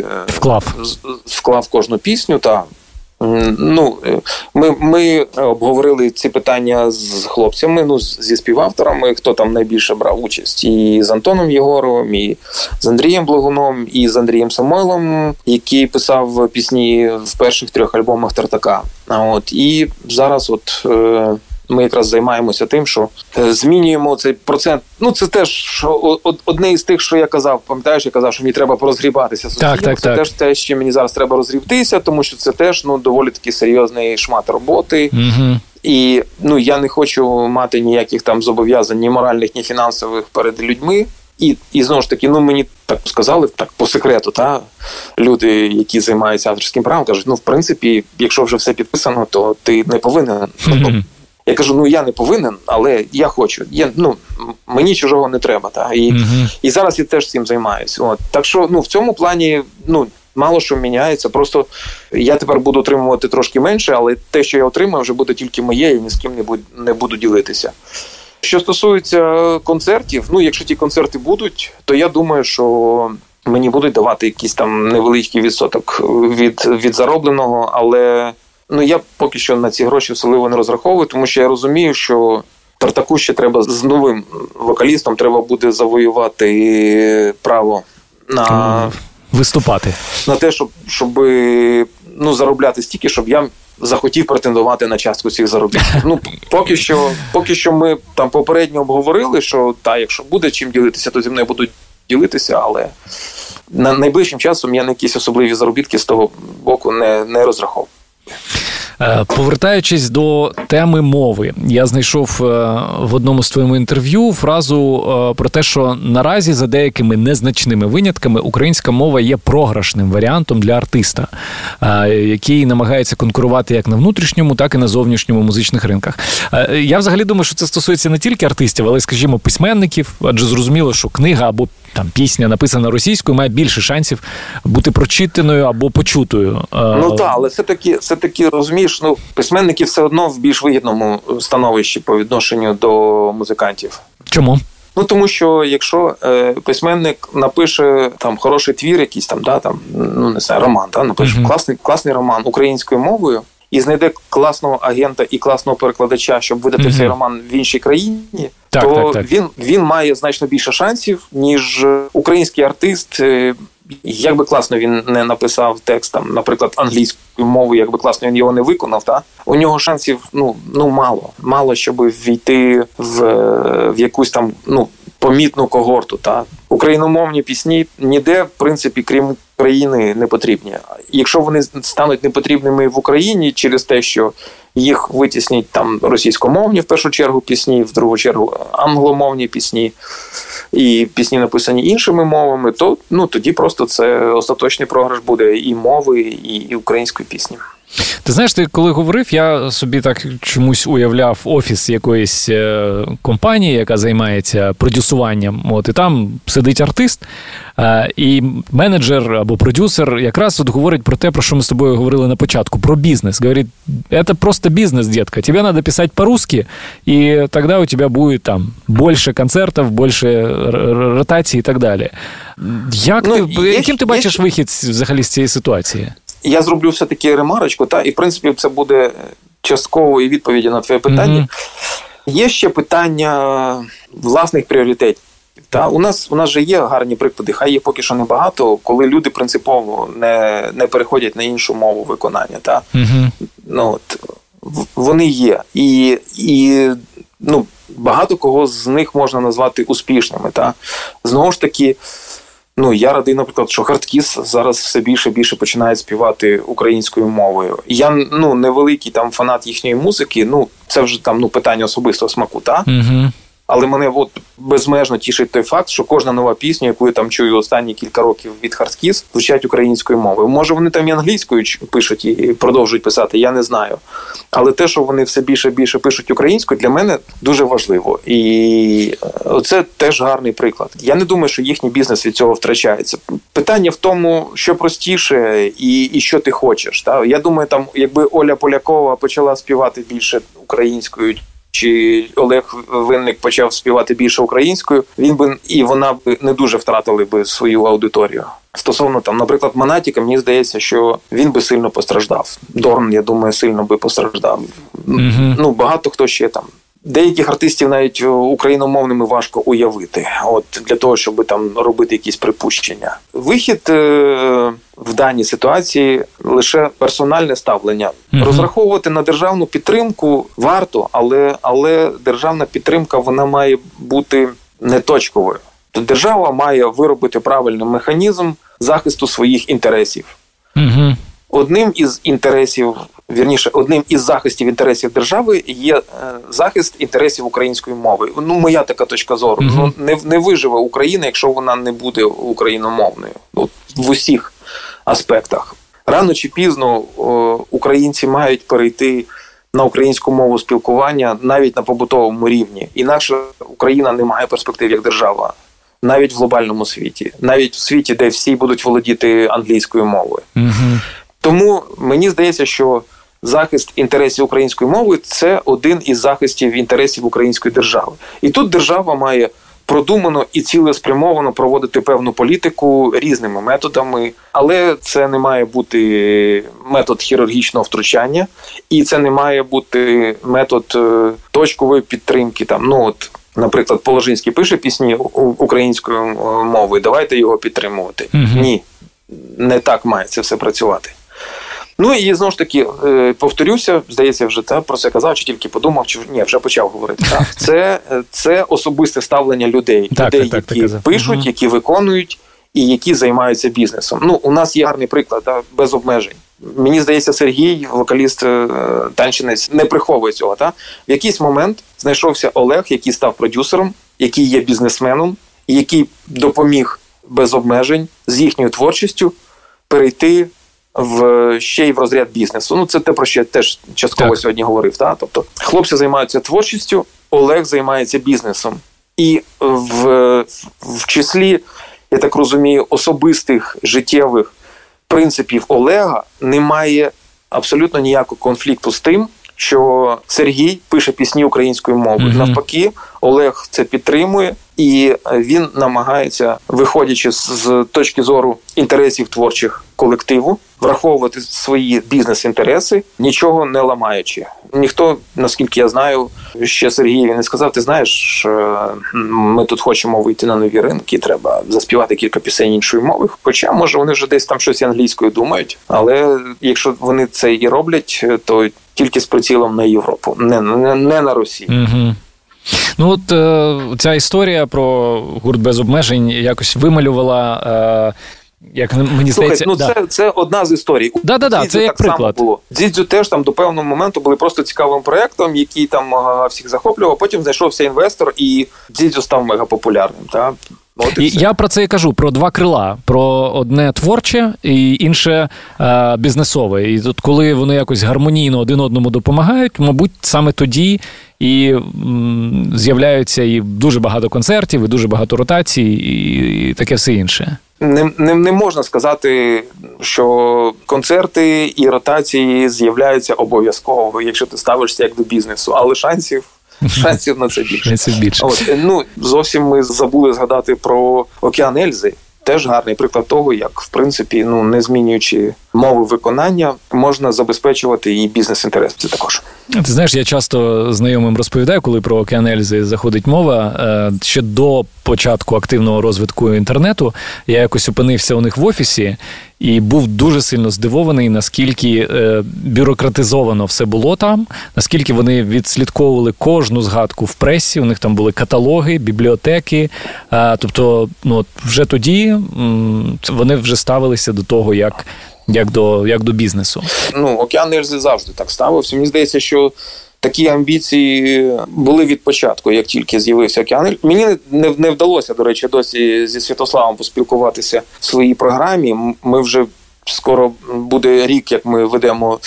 е, вклав вклав кожну пісню. Та Ну, е, Ми ми обговорили ці питання з хлопцями, ну, зі співавторами, хто там найбільше брав участь, і з Антоном Єгоровим, і з Андрієм Благуном, і з Андрієм Самойлом, який писав пісні в перших трьох альбомах Тартака. От І зараз, от. Ми якраз займаємося тим, що е, змінюємо цей процент. Ну це теж одне із тих, що я казав. Пам'ятаєш, я казав, що мені треба порозгрібатися. Так, так, це так. теж те, що мені зараз треба розгрібтися, тому що це теж ну доволі такий серйозний шмат роботи. Угу. І ну я не хочу мати ніяких там зобов'язань, ні моральних, ні фінансових перед людьми. І і знову ж таки, ну мені так сказали, так по секрету, та люди, які займаються авторським правом, кажуть: ну в принципі, якщо вже все підписано, то ти не повинен. Mm-hmm. Я кажу: ну я не повинен, але я хочу. Я, ну, Мені чужого не треба. Та? І uh і зараз я теж цим займаюся. От. Так що ну, в цьому плані ну, мало що міняється. Просто я тепер буду отримувати трошки менше, але те, що я отримаю, вже буде тільки моє, і ні з ким не буду, не буду ділитися. Що стосується концертів, ну якщо ті концерти будуть, то я думаю, що мені будуть давати якийсь там невеличкий відсоток від, від заробленого, але. Ну я поки що на ці гроші особливо не розраховую, тому що я розумію, що Тартаку ще треба з новим вокалістом треба буде завоювати право на виступати на те, щоб щоб ну заробляти стільки, щоб я захотів претендувати на частку цих заробітків. Ну поки що, поки що, ми там попередньо обговорили, що та, якщо буде чим ділитися, то зі мною будуть ділитися, але на найближчим часом я на якісь особливі заробітки з того боку не, не розраховую. Е, повертаючись до теми мови, я знайшов е, в одному з твоєму інтерв'ю фразу е, про те, що наразі за деякими незначними винятками українська мова є програшним варіантом для артиста, який намагається конкурувати як на внутрішньому, так і на зовнішньому музичних ринках. Я взагалі думаю, що це стосується не тільки артистів, але, скажімо, письменників, адже зрозуміло, що книга або там пісня написана російською, має більше шансів бути прочитаною або почутою. Ну так, але все таки, все таки розумієш, ну письменники все одно в більш вигідному становищі по відношенню до музикантів. Чому? Ну тому що якщо е, письменник напише там хороший твір, якийсь там, да, там ну не знаю, роман, да, напише uh-huh. класний класний роман українською мовою і знайде класного агента і класного перекладача, щоб видати uh-huh. цей роман в іншій країні, так, то так, так. він він має значно більше шансів, ніж український артист. Е, як би класно він не написав текст, там, наприклад, англійською мовою, як би класно він його не виконав, та у нього шансів ну ну мало, мало щоб війти в в якусь там ну помітну когорту. Та україномовні пісні ніде, в принципі, крім країни, не потрібні. Якщо вони стануть непотрібними в Україні через те, що їх витіснять там російськомовні в першу чергу пісні, в другу чергу англомовні пісні і пісні написані іншими мовами, то ну тоді просто це остаточний програш буде і мови, і, і української пісні. Ти знаєш, ти коли говорив, я собі так чомусь уявляв офіс якоїсь е, компанії, яка займається продюсуванням. От і там сидить артист, е, і менеджер або продюсер якраз от говорить про те, про що ми з тобою говорили на початку: про бізнес. Говорить, це просто бізнес, детка. Тебе треба писати по-русски, і тоді у тебе буде там більше концертів, більше ротацій і так далі. Як ну, ти, є, Яким ти бачиш є... вихід взагалі з цієї ситуації? Я зроблю все-таки ремарочку, та і в принципі це буде частковою відповіді на твоє питання. Mm-hmm. Є ще питання власних пріоритетів. Та у нас у нас же є гарні приклади, хай є поки що небагато, коли люди принципово не не переходять на іншу мову виконання. Та? Mm-hmm. Ну, от, Вони є. І і ну, багато кого з них можна назвати успішними. Та? Знову ж таки, Ну я радий, наприклад, що Хардкіс зараз все більше і більше починає співати українською мовою. Я ну невеликий там фанат їхньої музики. Ну це вже там ну питання особистого смаку, та угу. Але мене от безмежно тішить той факт, що кожна нова пісня, яку я там чую останні кілька років від Хардкіс, звучать українською мовою. Може, вони там і англійською пишуть і продовжують писати, я не знаю. Але те, що вони все більше і більше пишуть українською, для мене дуже важливо. І е, це теж гарний приклад. Я не думаю, що їхній бізнес від цього втрачається. Питання в тому, що простіше і і що ти хочеш. Та? Я думаю, там, якби Оля Полякова почала співати більше українською чи Олег Винник почав співати більше українською, він би і вона б не дуже втратили би свою аудиторію. Стосовно там, наприклад, Монатіка, мені здається, що він би сильно постраждав. Дорн, я думаю, сильно би постраждав. Mm-hmm. Ну багато хто ще там. Деяких артистів навіть україномовними важко уявити, от для того, щоб там робити якісь припущення. Вихід е, в даній ситуації лише персональне ставлення. Mm-hmm. Розраховувати на державну підтримку варто, але але державна підтримка вона має бути не точковою. То держава має виробити правильний механізм захисту своїх інтересів. Угу. Одним із інтересів, вірніше, одним із захистів інтересів держави є е, захист інтересів української мови. Ну, моя така точка зору. Угу. Ну не не виживе Україна, якщо вона не буде україномовною. От в усіх аспектах. Рано чи пізно о, українці мають перейти на українську мову спілкування навіть на побутовому рівні. Інакше Україна не має перспектив як держава навіть в глобальному світі, навіть в світі, де всі будуть володіти англійською мовою. Угу. Тому мені здається, що захист інтересів української мови це один із захистів інтересів української держави, і тут держава має. Продумано і цілеспрямовано проводити певну політику різними методами, але це не має бути метод хірургічного втручання, і це не має бути метод е, точкової підтримки. Там ну от наприклад, Положинський пише пісні українською е, мовою, давайте його підтримувати. Угу. Ні, не так має це все працювати. Ну і знову ж таки е, повторюся, здається, вже це про це казав, чи тільки подумав, чи ні, вже почав говорити. Так, це це особисте ставлення людей, так, людей, так, які пишуть, угу. які виконують і які займаються бізнесом. Ну, у нас є гарний приклад так, без обмежень. Мені здається, Сергій, вокаліст е, танчинець, не приховує цього. Та в якийсь момент знайшовся Олег, який став продюсером, який є бізнесменом, який допоміг без обмежень з їхньою творчістю перейти в ще й в розряд бізнесу. Ну це те, про що я теж частково так. сьогодні говорив. Та? Тобто, хлопці займаються творчістю, Олег займається бізнесом, і в, в числі, я так розумію, особистих життєвих принципів Олега немає абсолютно ніякого конфлікту з тим, що Сергій пише пісні українською мовою. Mm-hmm. Навпаки, Олег це підтримує, і він намагається, виходячи з точки зору інтересів творчих колективу, враховувати свої бізнес-інтереси, нічого не ламаючи. Ніхто, наскільки я знаю, ще Сергієві не сказав: ти знаєш, е, ми тут хочемо вийти на нові ринки, треба заспівати кілька пісень іншої мови. Хоча, може, вони вже десь там щось англійською думають, але якщо вони це і роблять, то тільки з прицілом на Європу, не не, не на Росію. Угу. Ну от е, ця історія про гурт без обмежень якось вималювала. Е, як мені здається, ну да. це це одна з історій. Да, да, да, це як так приклад. було. Дзідзю теж там до певного моменту були просто цікавим проєктом, який там всіх захоплював. Потім знайшовся інвестор, і Дзідзю став мегапопулярним. Та? От і Я про це і кажу: про два крила: про одне творче і інше е, бізнесове. І тут, коли вони якось гармонійно один одному допомагають, мабуть, саме тоді і м, з'являються і дуже багато концертів, і дуже багато ротацій, і, і таке все інше. Не, не не, можна сказати, що концерти і ротації з'являються обов'язково, якщо ти ставишся як до бізнесу, але шансів шансів на це більше. Шансів більше. От, ну зовсім ми забули згадати про океан Ельзи теж гарний приклад того, як в принципі, ну не змінюючи мови виконання, можна забезпечувати і бізнес-інтереси також. Ти знаєш, я часто знайомим розповідаю, коли про океан Ельзи заходить мова. Е, ще до початку активного розвитку інтернету я якось опинився у них в офісі. І був дуже сильно здивований, наскільки е, бюрократизовано все було там, наскільки вони відслідковували кожну згадку в пресі. У них там були каталоги, бібліотеки. Е, тобто, ну вже тоді м, вони вже ставилися до того, як як до як до бізнесу. Ну океан Ельзи завжди так ставився. Мені здається, що такі амбіції були від початку, як тільки з'явився океан. Мені не не вдалося, до речі, досі зі Святославом поспілкуватися в своїй програмі. Ми вже скоро буде рік, як ми ведемо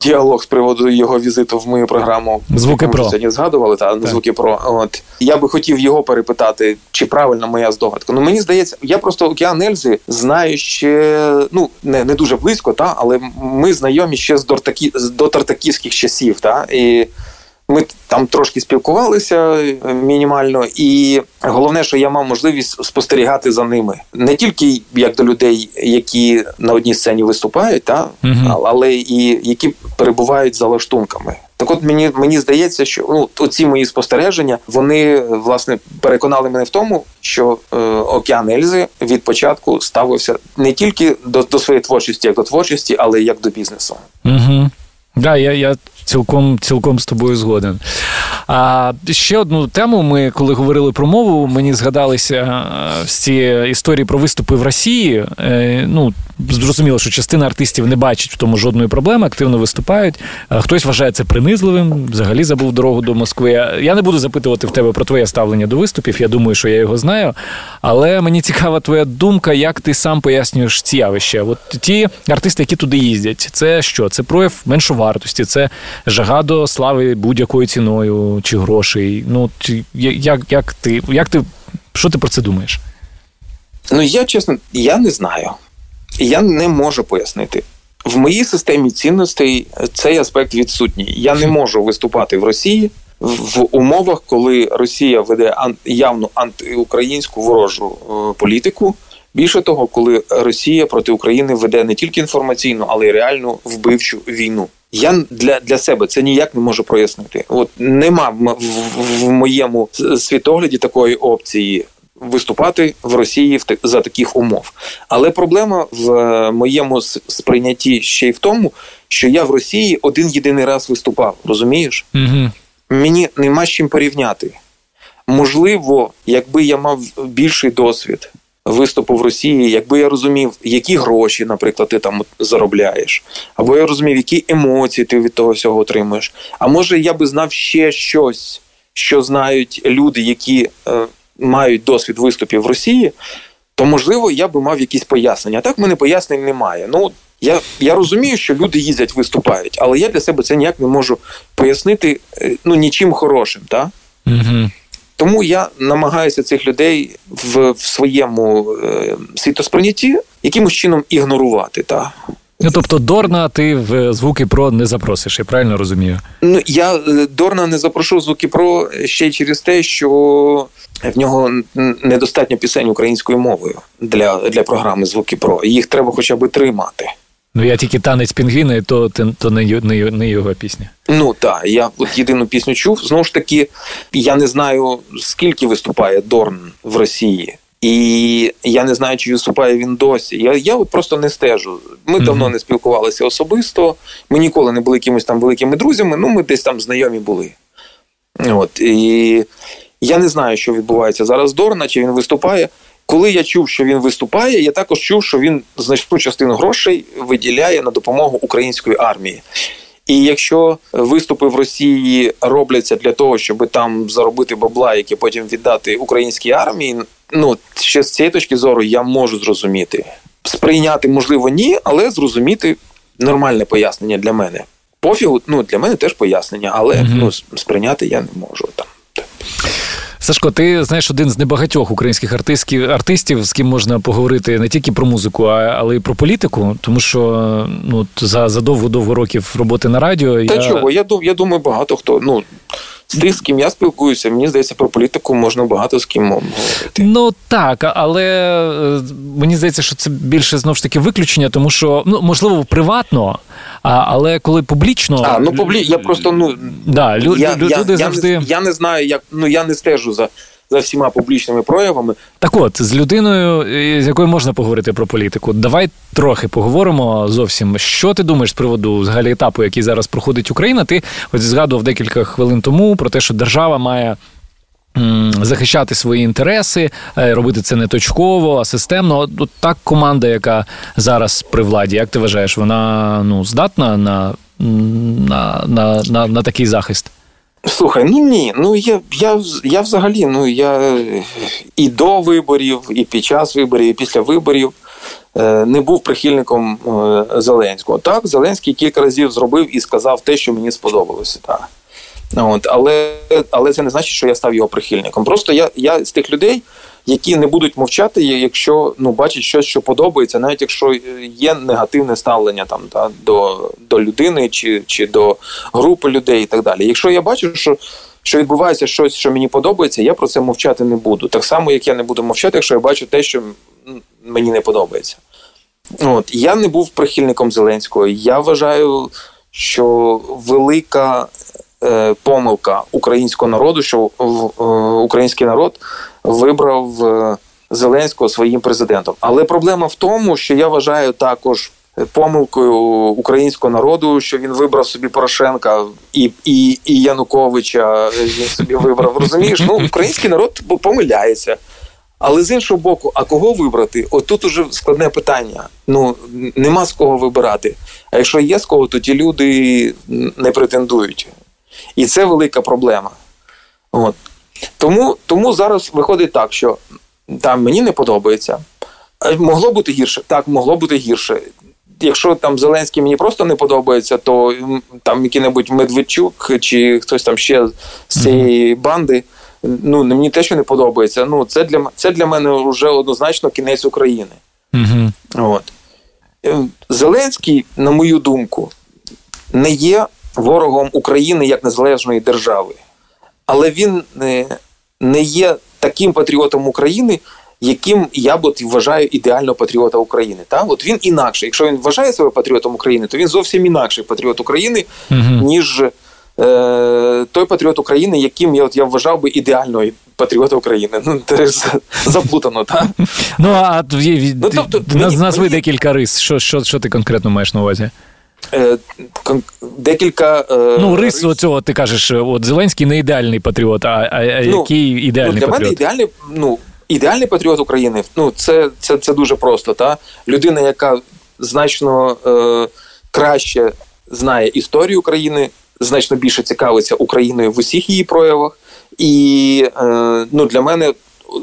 діалог з приводу його візиту в мою програму. Звуки про сьогодні згадували та так. звуки про. От я би хотів його перепитати, чи правильна моя здогадка. Ну мені здається, я просто океан Ельзи знаю ще ну не не дуже близько, та але ми знайомі ще з дортакі з дотартаківських часів. Та і Ми там трошки спілкувалися е, мінімально, і головне, що я мав можливість спостерігати за ними не тільки як до людей, які на одній сцені виступають, та угу. але і які перебувають за лаштунками. Так, от мені мені здається, що ну оці мої спостереження вони власне переконали мене в тому, що е, океан Ельзи від початку ставився не тільки до до своєї творчості, як до творчості, але й як до бізнесу. Угу. Да, я я цілком цілком з тобою згоден. А ще одну тему. Ми коли говорили про мову, мені згадалися ці історії про виступи в Росії. Е, ну зрозуміло, що частина артистів не бачить в тому жодної проблеми, активно виступають. Хтось вважає це принизливим, взагалі забув дорогу до Москви. Я не буду запитувати в тебе про твоє ставлення до виступів. Я думаю, що я його знаю. Але мені цікава твоя думка, як ти сам пояснюєш ці явища. От ті артисти, які туди їздять, це що? Це прояв меншовартості, це жага до слави будь-якою ціною чи грошей. Ну як, як ти, як ти, що ти про це думаєш? Ну я чесно, я не знаю. Я не можу пояснити. В моїй системі цінностей цей аспект відсутній. Я не можу виступати в Росії в умовах, коли Росія веде явно антиукраїнську ворожу е, політику. Більше того, коли Росія проти України веде не тільки інформаційну, але й реальну вбивчу війну. Я для для себе це ніяк не можу прояснити. От нема в, в, в моєму світогляді такої опції виступати в Росії в за таких умов. Але проблема в е, моєму сприйнятті ще й в тому, що я в Росії один єдиний раз виступав. Розумієш? Угу. Мені нема з чим порівняти. Можливо, якби я мав більший досвід виступу в Росії, якби я розумів, які гроші, наприклад, ти там заробляєш, або я розумів, які емоції ти від того всього отримуєш. А може я би знав ще щось, що знають люди, які е, мають досвід виступів в Росії, то можливо я би мав якісь пояснення. А так мене пояснень немає. Ну я я розумію, що люди їздять, виступають, але я для себе це ніяк не можу пояснити е, ну нічим хорошим. так? Угу. Тому я намагаюся цих людей в в своєму е, світосприйнятті якимось чином ігнорувати. Та. Ну, тобто Дорна ти в звуки про не запросиш, я правильно розумію? Ну я е, Дорна не запрошу в звуки про ще й через те, що в нього недостатньо пісень українською мовою для для програми Звуки Про. Їх треба хоча б тримати. Ну я тільки танець пінгвіни, то то не не, не його пісня. Ну так, я от єдину пісню чув. Знову ж таки, я не знаю скільки виступає Дорн в Росії. І я не знаю, чи виступає він досі. Я я от просто не стежу. Ми mm-hmm. давно не спілкувалися особисто. Ми ніколи не були якимись там великими друзями. Ну, ми десь там знайомі були. От і я не знаю, що відбувається зараз. Дорна, чи він виступає. Коли я чув, що він виступає, я також чув, що він значну частину грошей виділяє на допомогу української армії. І якщо виступи в Росії робляться для того, щоб там заробити бабла, які потім віддати українській армії, ну ще з цієї точки зору я можу зрозуміти. Сприйняти можливо ні, але зрозуміти нормальне пояснення для мене. Пофігу, ну для мене теж пояснення, але mm ну сприйняти я не можу там. Сашко, ти знаєш один з небагатьох українських артистів, артистів, з ким можна поговорити не тільки про музику, а, але й про політику, тому що ну за за довго-довго років роботи на радіо. Та я... чого? Я я думаю, багато хто. Ну з тих, з ким я спілкуюся, мені здається, про політику можна багато з ким говорити. Ну так, але е, мені здається, що це більше знову ж таки виключення, тому що ну можливо приватно, а, але коли публічно. А, ну публі... я просто ну да, лю... я, люди я, завжди. Я не, я не знаю, як ну я не стежу за за всіма публічними проявами. Так, от з людиною, з якою можна поговорити про політику, давай трохи поговоримо зовсім. Що ти думаєш з приводу взагалі етапу, який зараз проходить Україна? Ти ось згадував декілька хвилин тому про те, що держава має. Захищати свої інтереси, е, робити це не точково, а системно. От так команда, яка зараз при владі, як ти вважаєш, вона ну здатна на, на, на, на, на такий захист? Слухай, ну ні, ну я я, я взагалі ну я і до виборів, і під час виборів, і після виборів е, не був прихильником е, Зеленського. Так, Зеленський кілька разів зробив і сказав те, що мені сподобалося. Так. От, Але але це не значить, що я став його прихильником. Просто я я з тих людей, які не будуть мовчати, якщо ну бачать щось, що подобається, навіть якщо є негативне ставлення там та, до до людини чи чи до групи людей і так далі. Якщо я бачу, що що відбувається щось, що мені подобається, я про це мовчати не буду. Так само, як я не буду мовчати, якщо я бачу те, що мені не подобається. От Я не був прихильником Зеленського. Я вважаю, що велика помилка українського народу, що е, український народ вибрав е, Зеленського своїм президентом. Але проблема в тому, що я вважаю також помилкою українського народу, що він вибрав собі Порошенка і і, і Януковича. Він собі вибрав. Розумієш? Ну, український народ помиляється. Але з іншого боку, а кого вибрати? От тут уже складне питання. Ну нема з кого вибирати. А якщо є з кого, то ті люди не претендують. І це велика проблема. От. Тому тому зараз виходить так, що там мені не подобається. Могло бути гірше? Так, могло бути гірше. Якщо там Зеленський мені просто не подобається, то там який-небудь Медведчук чи хтось там ще з цієї банди ну мені те, що не подобається. Ну це для це для мене вже однозначно кінець України. Угу. От е, Зеленський, на мою думку, не є ворогом України як незалежної держави, але він не, не є таким патріотом України. Яким я б вважаю ідеального патріота України, та от він інакший. Якщо він вважає себе патріотом України, то він зовсім інакший патріот України, uh ніж е, той патріот України, яким я от я вважав би ідеальною патріота України. Ну це заплутано, так? Ну а ну, тобто, назви декілька рис. Що, що, що ти конкретно маєш на увазі? Е, декілька е, ну рис оцього ти кажеш, от Зеленський не ідеальний патріот, а а ну, який ідеальний ну, для патріот? мене ідеальний, ну ідеальний патріот України. Ну це це, це дуже просто. Та людина, яка значно е, краще знає історію України, значно більше цікавиться Україною в усіх її проявах. І е, ну, для мене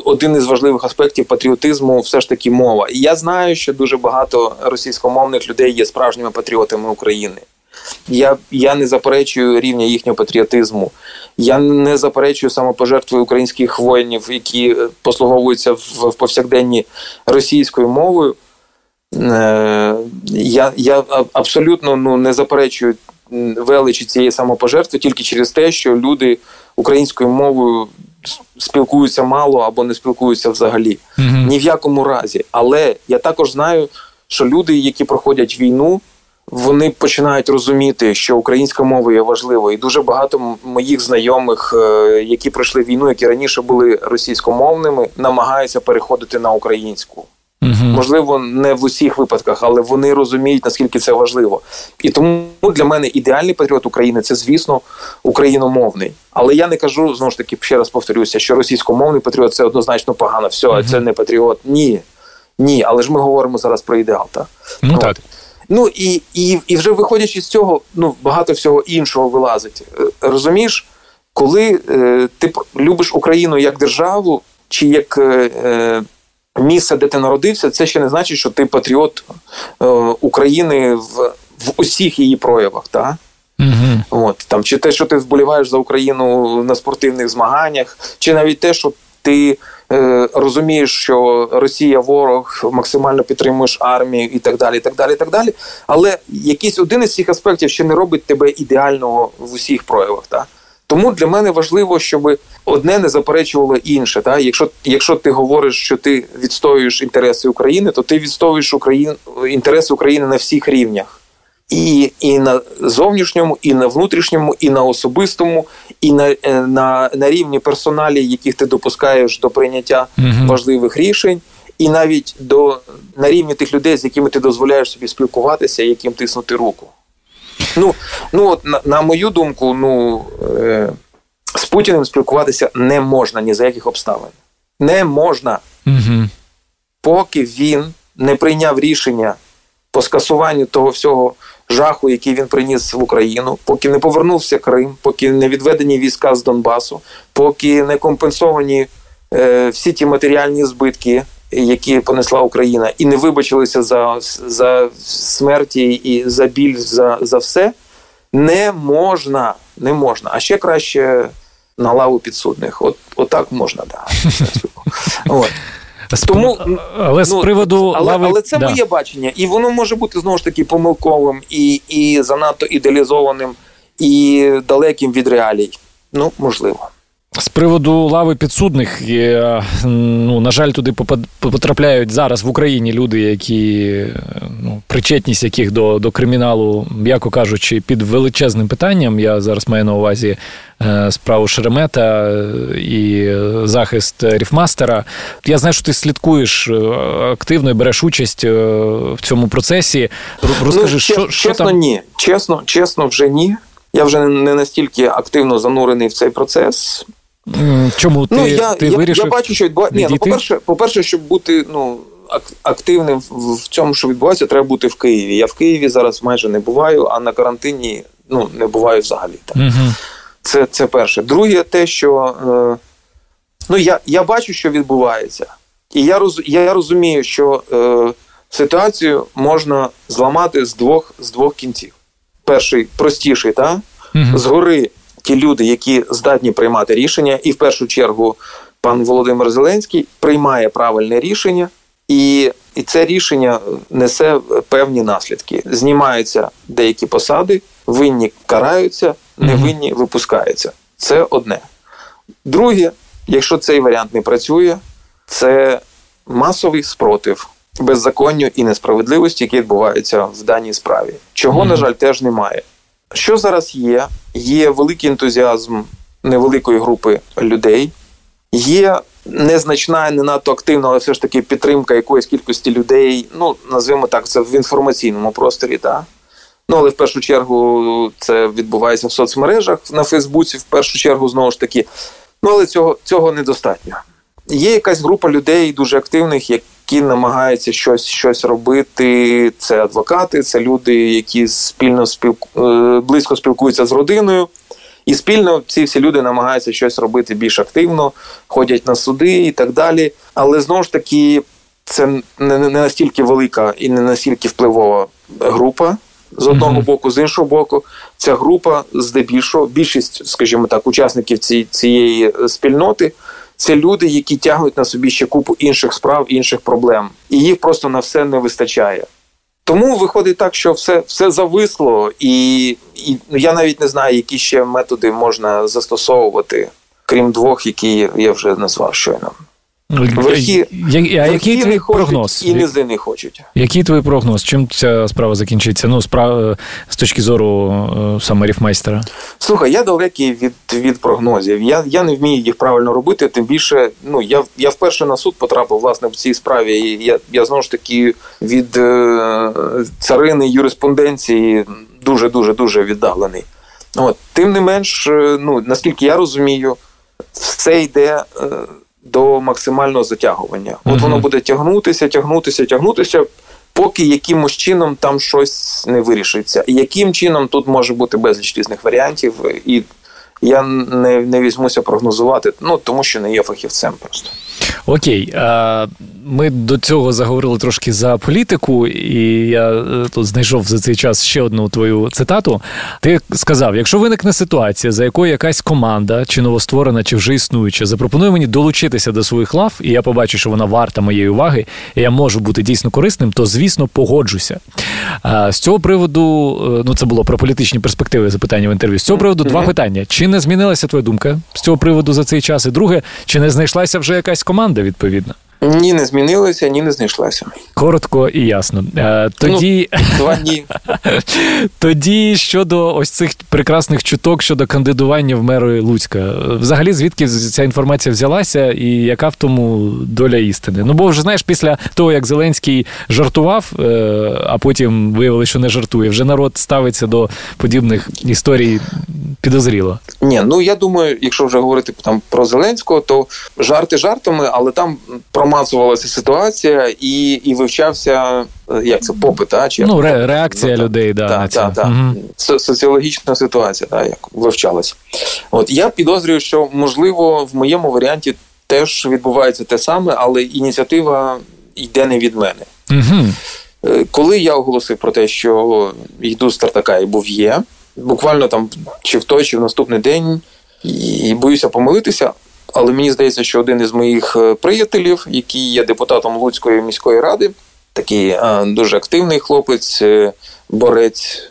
один із важливих аспектів патріотизму все ж таки мова. І я знаю, що дуже багато російськомовних людей є справжніми патріотами України. Я я не заперечую рівня їхнього патріотизму. Я не заперечую самопожертвою українських воїнів, які послуговуються в, в повсякденні російською мовою. Е, Я я абсолютно ну, не заперечую величі цієї самопожертви тільки через те, що люди українською мовою спілкуються мало або не спілкуються взагалі. Угу. Ні в якому разі. Але я також знаю, що люди, які проходять війну, вони починають розуміти, що українська мова є важливою. І дуже багато моїх знайомих, е, які пройшли війну, які раніше були російськомовними, намагаються переходити на українську. Угу. Можливо, не в усіх випадках, але вони розуміють, наскільки це важливо. І тому для мене ідеальний патріот України це, звісно, україномовний. Але я не кажу знову ж таки, ще раз повторюся, що російськомовний патріот це однозначно погано. Все, угу. це не патріот. Ні. Ні, але ж ми говоримо зараз про ідеал. Так? Ну От. так. Ну і і, і вже виходячи з цього, ну багато всього іншого вилазить. Е, розумієш, коли е, ти любиш Україну як державу, чи як. Е, е місце, де ти народився, це ще не значить, що ти патріот е, України в в усіх її проявах. Так? Угу. От, там, Чи те, що ти вболіваєш за Україну на спортивних змаганнях, чи навіть те, що ти е, розумієш, що Росія ворог, максимально підтримуєш армію і так далі. і так далі, і так далі. Але якийсь один із цих аспектів ще не робить тебе ідеального в усіх проявах. Так? Тому для мене важливо, щоб одне не заперечувало інше. Та якщо якщо ти говориш, що ти відстоюєш інтереси України, то ти відстоюєш Україн інтереси України на всіх рівнях. І і на зовнішньому, і на внутрішньому, і на особистому, і на е, на, на рівні персоналі, яких ти допускаєш до прийняття uh важливих рішень, і навіть до на рівні тих людей, з якими ти дозволяєш собі спілкуватися, яким тиснути руку. Ну ну от на, на мою думку, ну е, з Путіним спілкуватися не можна ні за яких обставин. Не можна. Угу. Поки він не прийняв рішення по скасуванню того всього жаху, який він приніс в Україну, поки не повернувся Крим, поки не відведені війська з Донбасу, поки не компенсовані е, всі ті матеріальні збитки які понесла Україна, і не вибачилися за за смерті і за біль за за все, не можна. Не можна. А ще краще на лаву підсудних. От отак можна, да. От. Тому, але з ну, приводу але, лави... але це да. моє бачення, і воно може бути знову ж таки помилковим і і занадто ідеалізованим, і далеким від реалій. Ну, можливо. З приводу лави підсудних, ну на жаль, туди потрапляють зараз в Україні люди, які ну, причетність яких до до криміналу, м'яко кажучи, під величезним питанням. Я зараз маю на увазі е, справу Шеремета і захист Ріфмастера. Я знаю, що ти слідкуєш е, активно і береш участь е, в цьому процесі. Розкажи, ну, що, що чесно, там? ні. Чесно, чесно, вже ні. Я вже не настільки активно занурений в цей процес. Чому ти ну, я, ти я, вирішив? Я бачу, що відбувається. Ні, ну, по-перше, по-перше, щоб бути ну, активним в цьому, що відбувається, треба бути в Києві. Я в Києві зараз майже не буваю, а на карантині ну, не буваю взагалі. Так. Угу. Це це перше. Друге, те, що е, ну, я я бачу, що відбувається. І я роз, я розумію, що е, ситуацію можна зламати з двох з двох кінців. Перший простіший, та? Угу. згори ті люди, які здатні приймати рішення, і в першу чергу пан Володимир Зеленський приймає правильне рішення, і і це рішення несе певні наслідки. Знімаються деякі посади, винні караються, невинні випускаються. Це одне. Друге, якщо цей варіант не працює, це масовий спротив беззаконню і несправедливості, які відбуваються в даній справі. Чого, на жаль, теж немає. Що зараз є? Є великий ентузіазм невеликої групи людей, є незначна, не надто активна, але все ж таки підтримка якоїсь кількості людей. Ну, назвемо так, це в інформаційному просторі. так? Ну, але в першу чергу це відбувається в соцмережах на Фейсбуці, в першу чергу, знову ж таки. Ну, але цього цього недостатньо. Є якась група людей дуже активних, які намагаються щось щось робити. Це адвокати, це люди, які спільно спілку... Е, близько спілкуються з родиною. І спільно ці всі люди намагаються щось робити більш активно, ходять на суди і так далі. Але знову ж таки, це не настільки велика і не настільки впливова група. З одного mm-hmm. боку, з іншого боку, ця група здебільшого, більшість, скажімо так, учасників цієї спільноти це люди, які тягнуть на собі ще купу інших справ, інших проблем, і їх просто на все не вистачає. Тому виходить так, що все все зависло, і, і я навіть не знаю, які ще методи можна застосовувати, крім двох, які я вже назвав щойно. Верхи, я, а який твій прогноз? І низи не хочуть. Який твій прогноз? Чим ця справа закінчиться? Ну, справа з точки зору е, саме ріфмайстера? Слухай, я далекий від від прогнозів. Я я не вмію їх правильно робити. Тим більше, ну я я вперше на суд потрапив власне в цій справі. І Я я знову ж таки від е, царини юриспонденції дуже дуже дуже віддалений. От тим не менш, е, ну наскільки я розумію, все йде. Е, до максимального затягування. От воно буде тягнутися, тягнутися, тягнутися, поки якимось чином там щось не вирішиться. І яким чином тут може бути безліч різних варіантів, і я не не візьмуся прогнозувати, ну тому що не є фахівцем просто. Окей, ми до цього заговорили трошки за політику, і я е, тут знайшов за цей час ще одну твою цитату. Ти сказав: якщо виникне ситуація, за якою якась команда, чи новостворена, чи вже існуюча, запропонує мені долучитися до своїх лав, і я побачу, що вона варта моєї уваги, і я можу бути дійсно корисним, то звісно погоджуся. З цього приводу, е, ну це було про політичні перспективи запитання в інтерв'ю. З цього приводу два питання: чи не змінилася твоя думка з цього приводу за цей час? І друге, чи не знайшлася вже якась команда відповідно? Ні, не змінилася, ні не знайшлася. Коротко і ясно. Е, тоді ну, два дні. Тоді щодо ось цих прекрасних чуток щодо кандидування в мери Луцька. Взагалі, звідки ця інформація взялася, і яка в тому доля істини? Ну, бо вже знаєш, після того, як Зеленський жартував, е, а потім виявилося, що не жартує, вже народ ставиться до подібних історій підозріло. Ні, ну я думаю, якщо вже говорити там про Зеленського, то жарти жартами, але там промацувалася ситуація і і вивчався як це попит, а чи ну ре, реакція ну, людей, да, та, на та. Угу. соціологічна ситуація, да, як вивчалась. От я підозрюю, що можливо в моєму варіанті теж відбувається те саме, але ініціатива йде не від мене. Угу. Коли я оголосив про те, що йду з Тартака і був є буквально там чи в той, чи в наступний день, і боюся помилитися. Але мені здається, що один із моїх е, приятелів, який є депутатом Луцької міської ради, такий а, дуже активний хлопець, е, борець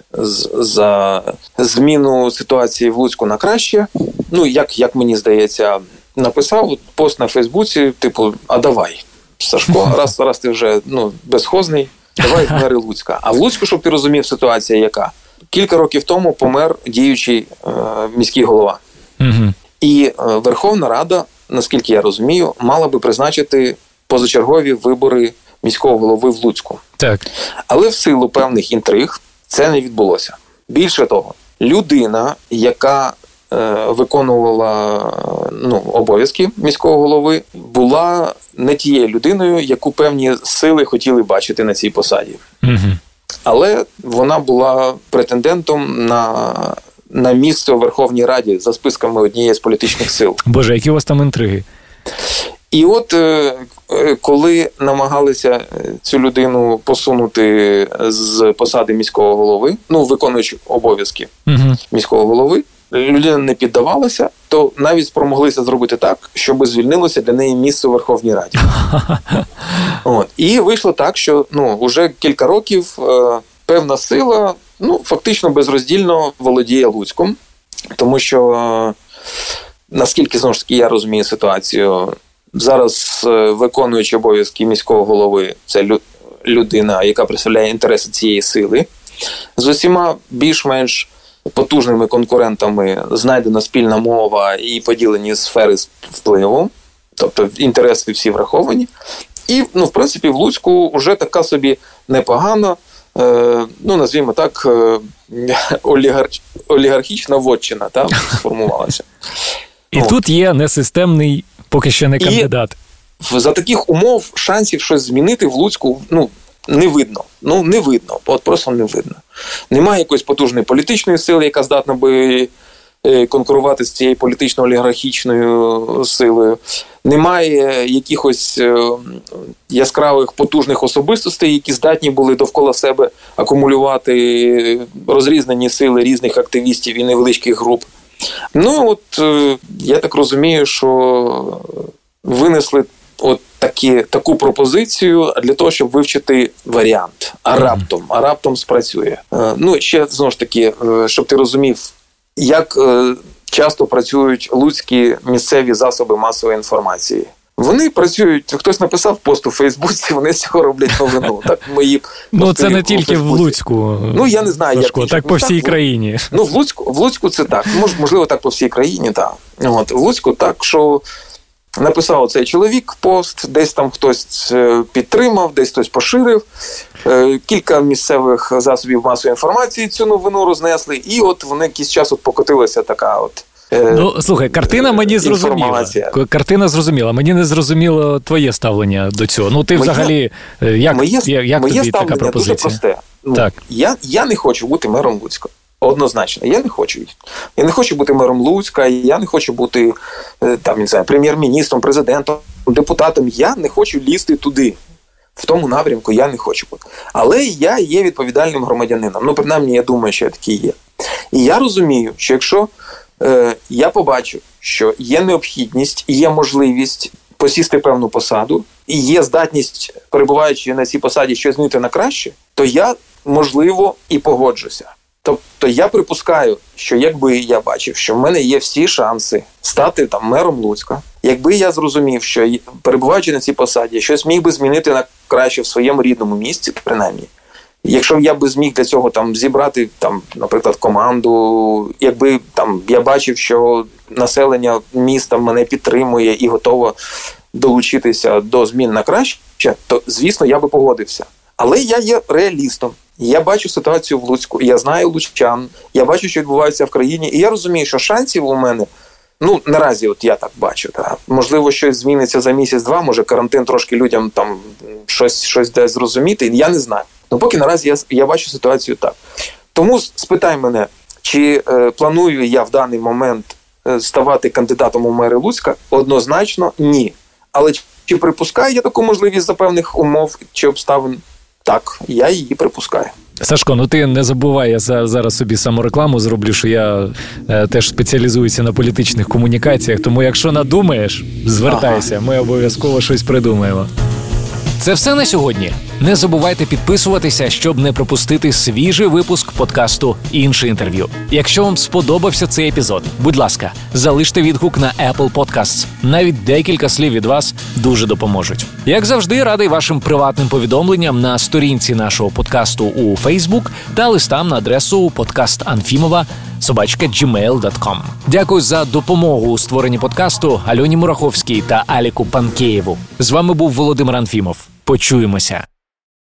за зміну ситуації в Луцьку на краще. Ну, як, як мені здається, написав пост на Фейсбуці, типу, а давай, Сашко, раз раз ти вже ну, безхозний, давай в мери Луцька. А в Луцьку, щоб ти розумів, ситуація яка? Кілька років тому помер діючий е, міський голова. Угу. І е, Верховна Рада, наскільки я розумію, мала би призначити позачергові вибори міського голови в Луцьку. Так. Але в силу певних інтриг це не відбулося. Більше того, людина, яка е, виконувала ну, обов'язки міського голови, була не тією людиною, яку певні сили хотіли бачити на цій посаді. Угу. Але вона була претендентом на, на місце у Верховній Раді за списками однієї з політичних сил. Боже, які у вас там інтриги? І от е, е, коли намагалися е, цю людину посунути з посади міського голови, ну виконуючи обов'язки Угу. міського голови, людина не піддавалася, то навіть спромоглися зробити так, щоб звільнилося для неї місце у Верховній Раді. От. І вийшло так, що ну, вже кілька років певна сила ну, фактично безроздільно володіє Луцьком, тому що, е, наскільки знову ж таки я розумію ситуацію, зараз е, виконуючи обов'язки міського голови, це лю- людина, яка представляє інтереси цієї сили, з усіма більш-менш потужними конкурентами знайдена спільна мова і поділені сфери впливу, тобто інтереси всі враховані. І, ну, в принципі, в Луцьку вже така собі непогана, ну, назвімо так, е, олігархічна вотчина там сформувалася. І От. тут є несистемний, поки що не кандидат. І За таких умов шансів щось змінити в Луцьку ну, не видно. Ну, не видно, от просто не видно. Немає якоїсь потужної політичної сили, яка здатна би е, конкурувати з цією політично-олігархічною силою. Немає якихось е, яскравих потужних особистостей, які здатні були довкола себе акумулювати розрізнені сили різних активістів і невеличких груп. Ну, от е, я так розумію, що винесли от такі, таку пропозицію для того, щоб вивчити варіант. А раптом, а раптом спрацює. Е, Ну, ще знову ж таки, е, щоб ти розумів, як е, часто працюють луцькі місцеві засоби масової інформації. Вони працюють, хтось написав пост у Фейсбуці, вони з цього роблять новину. Так мої Ну, це не тільки в Луцьку. Ну, я не знаю, як Сашко, інші. так Ну, по всій так, країні. Ну, в Луцьку, в Луцьку це так. Мож, можливо, так по всій країні, так. От, в Луцьку так, що написав цей чоловік пост, десь там хтось е, підтримав, десь хтось поширив. Е, Кілька місцевих засобів масової інформації цю новину рознесли, і от вони якийсь час от покотилася така от. е, Ну, слухай, картина мені зрозуміла. Картина зрозуміла. Мені не зрозуміло твоє ставлення до цього. Ну, ти Моє- взагалі, е, як, моє, як, моє тобі така ставлення дуже просте. Ну, Так. Я, я не хочу бути мером Луцька. Однозначно, я не хочу. Я не хочу бути мером Луцька, я не хочу бути е, там, не знаю, прем'єр-міністром, президентом, депутатом. Я не хочу лізти туди. В тому напрямку я не хочу бути. Але я є відповідальним громадянином. Ну, принаймні, я думаю, що я такий є. І я розумію, що якщо е, я побачу, що є необхідність є можливість посісти певну посаду, і є здатність, перебуваючи на цій посаді, щось змінити на краще, то я можливо і погоджуся. Тобто я припускаю, що якби я бачив, що в мене є всі шанси стати там мером Луцька, якби я зрозумів, що перебуваючи на цій посаді, щось міг би змінити на краще в своєму рідному місці, принаймні. Якщо б я би зміг для цього там зібрати там, наприклад, команду, якби там я бачив, що населення міста мене підтримує і готово долучитися до змін на краще, то звісно я би погодився. Але я є реалістом. Я бачу ситуацію в Луцьку, я знаю лучан, я бачу, що відбувається в країні, і я розумію, що шансів у мене. Ну, наразі, от я так бачу. Та. Можливо, щось зміниться за місяць-два, може карантин трошки людям там щось, щось дасть зрозуміти. Я не знаю. Ну, поки наразі я, я бачу ситуацію так. Тому спитай мене, чи е, планую я в даний момент е, ставати кандидатом у мери Луцька? Однозначно ні. Але чи припускаю я таку можливість за певних умов чи обставин? Так, я її припускаю. Сашко, ну ти не забувай, я зараз собі саморекламу зроблю, що я е, теж спеціалізуюся на політичних комунікаціях. Тому, якщо надумаєш, звертайся, ага. ми обов'язково щось придумаємо. Це все на сьогодні. Не забувайте підписуватися, щоб не пропустити свіжий випуск подкасту інше інтерв'ю. Якщо вам сподобався цей епізод, будь ласка, залиште відгук на Apple Podcasts. Навіть декілька слів від вас дуже допоможуть. Як завжди, радий вашим приватним повідомленням на сторінці нашого подкасту у Facebook та листам на адресу подкаст Анфімова собачка gmail.com. Дякую за допомогу у створенні подкасту Альоні Мураховській та Аліку Панкеєву. З вами був Володимир Анфімов. Почуємося.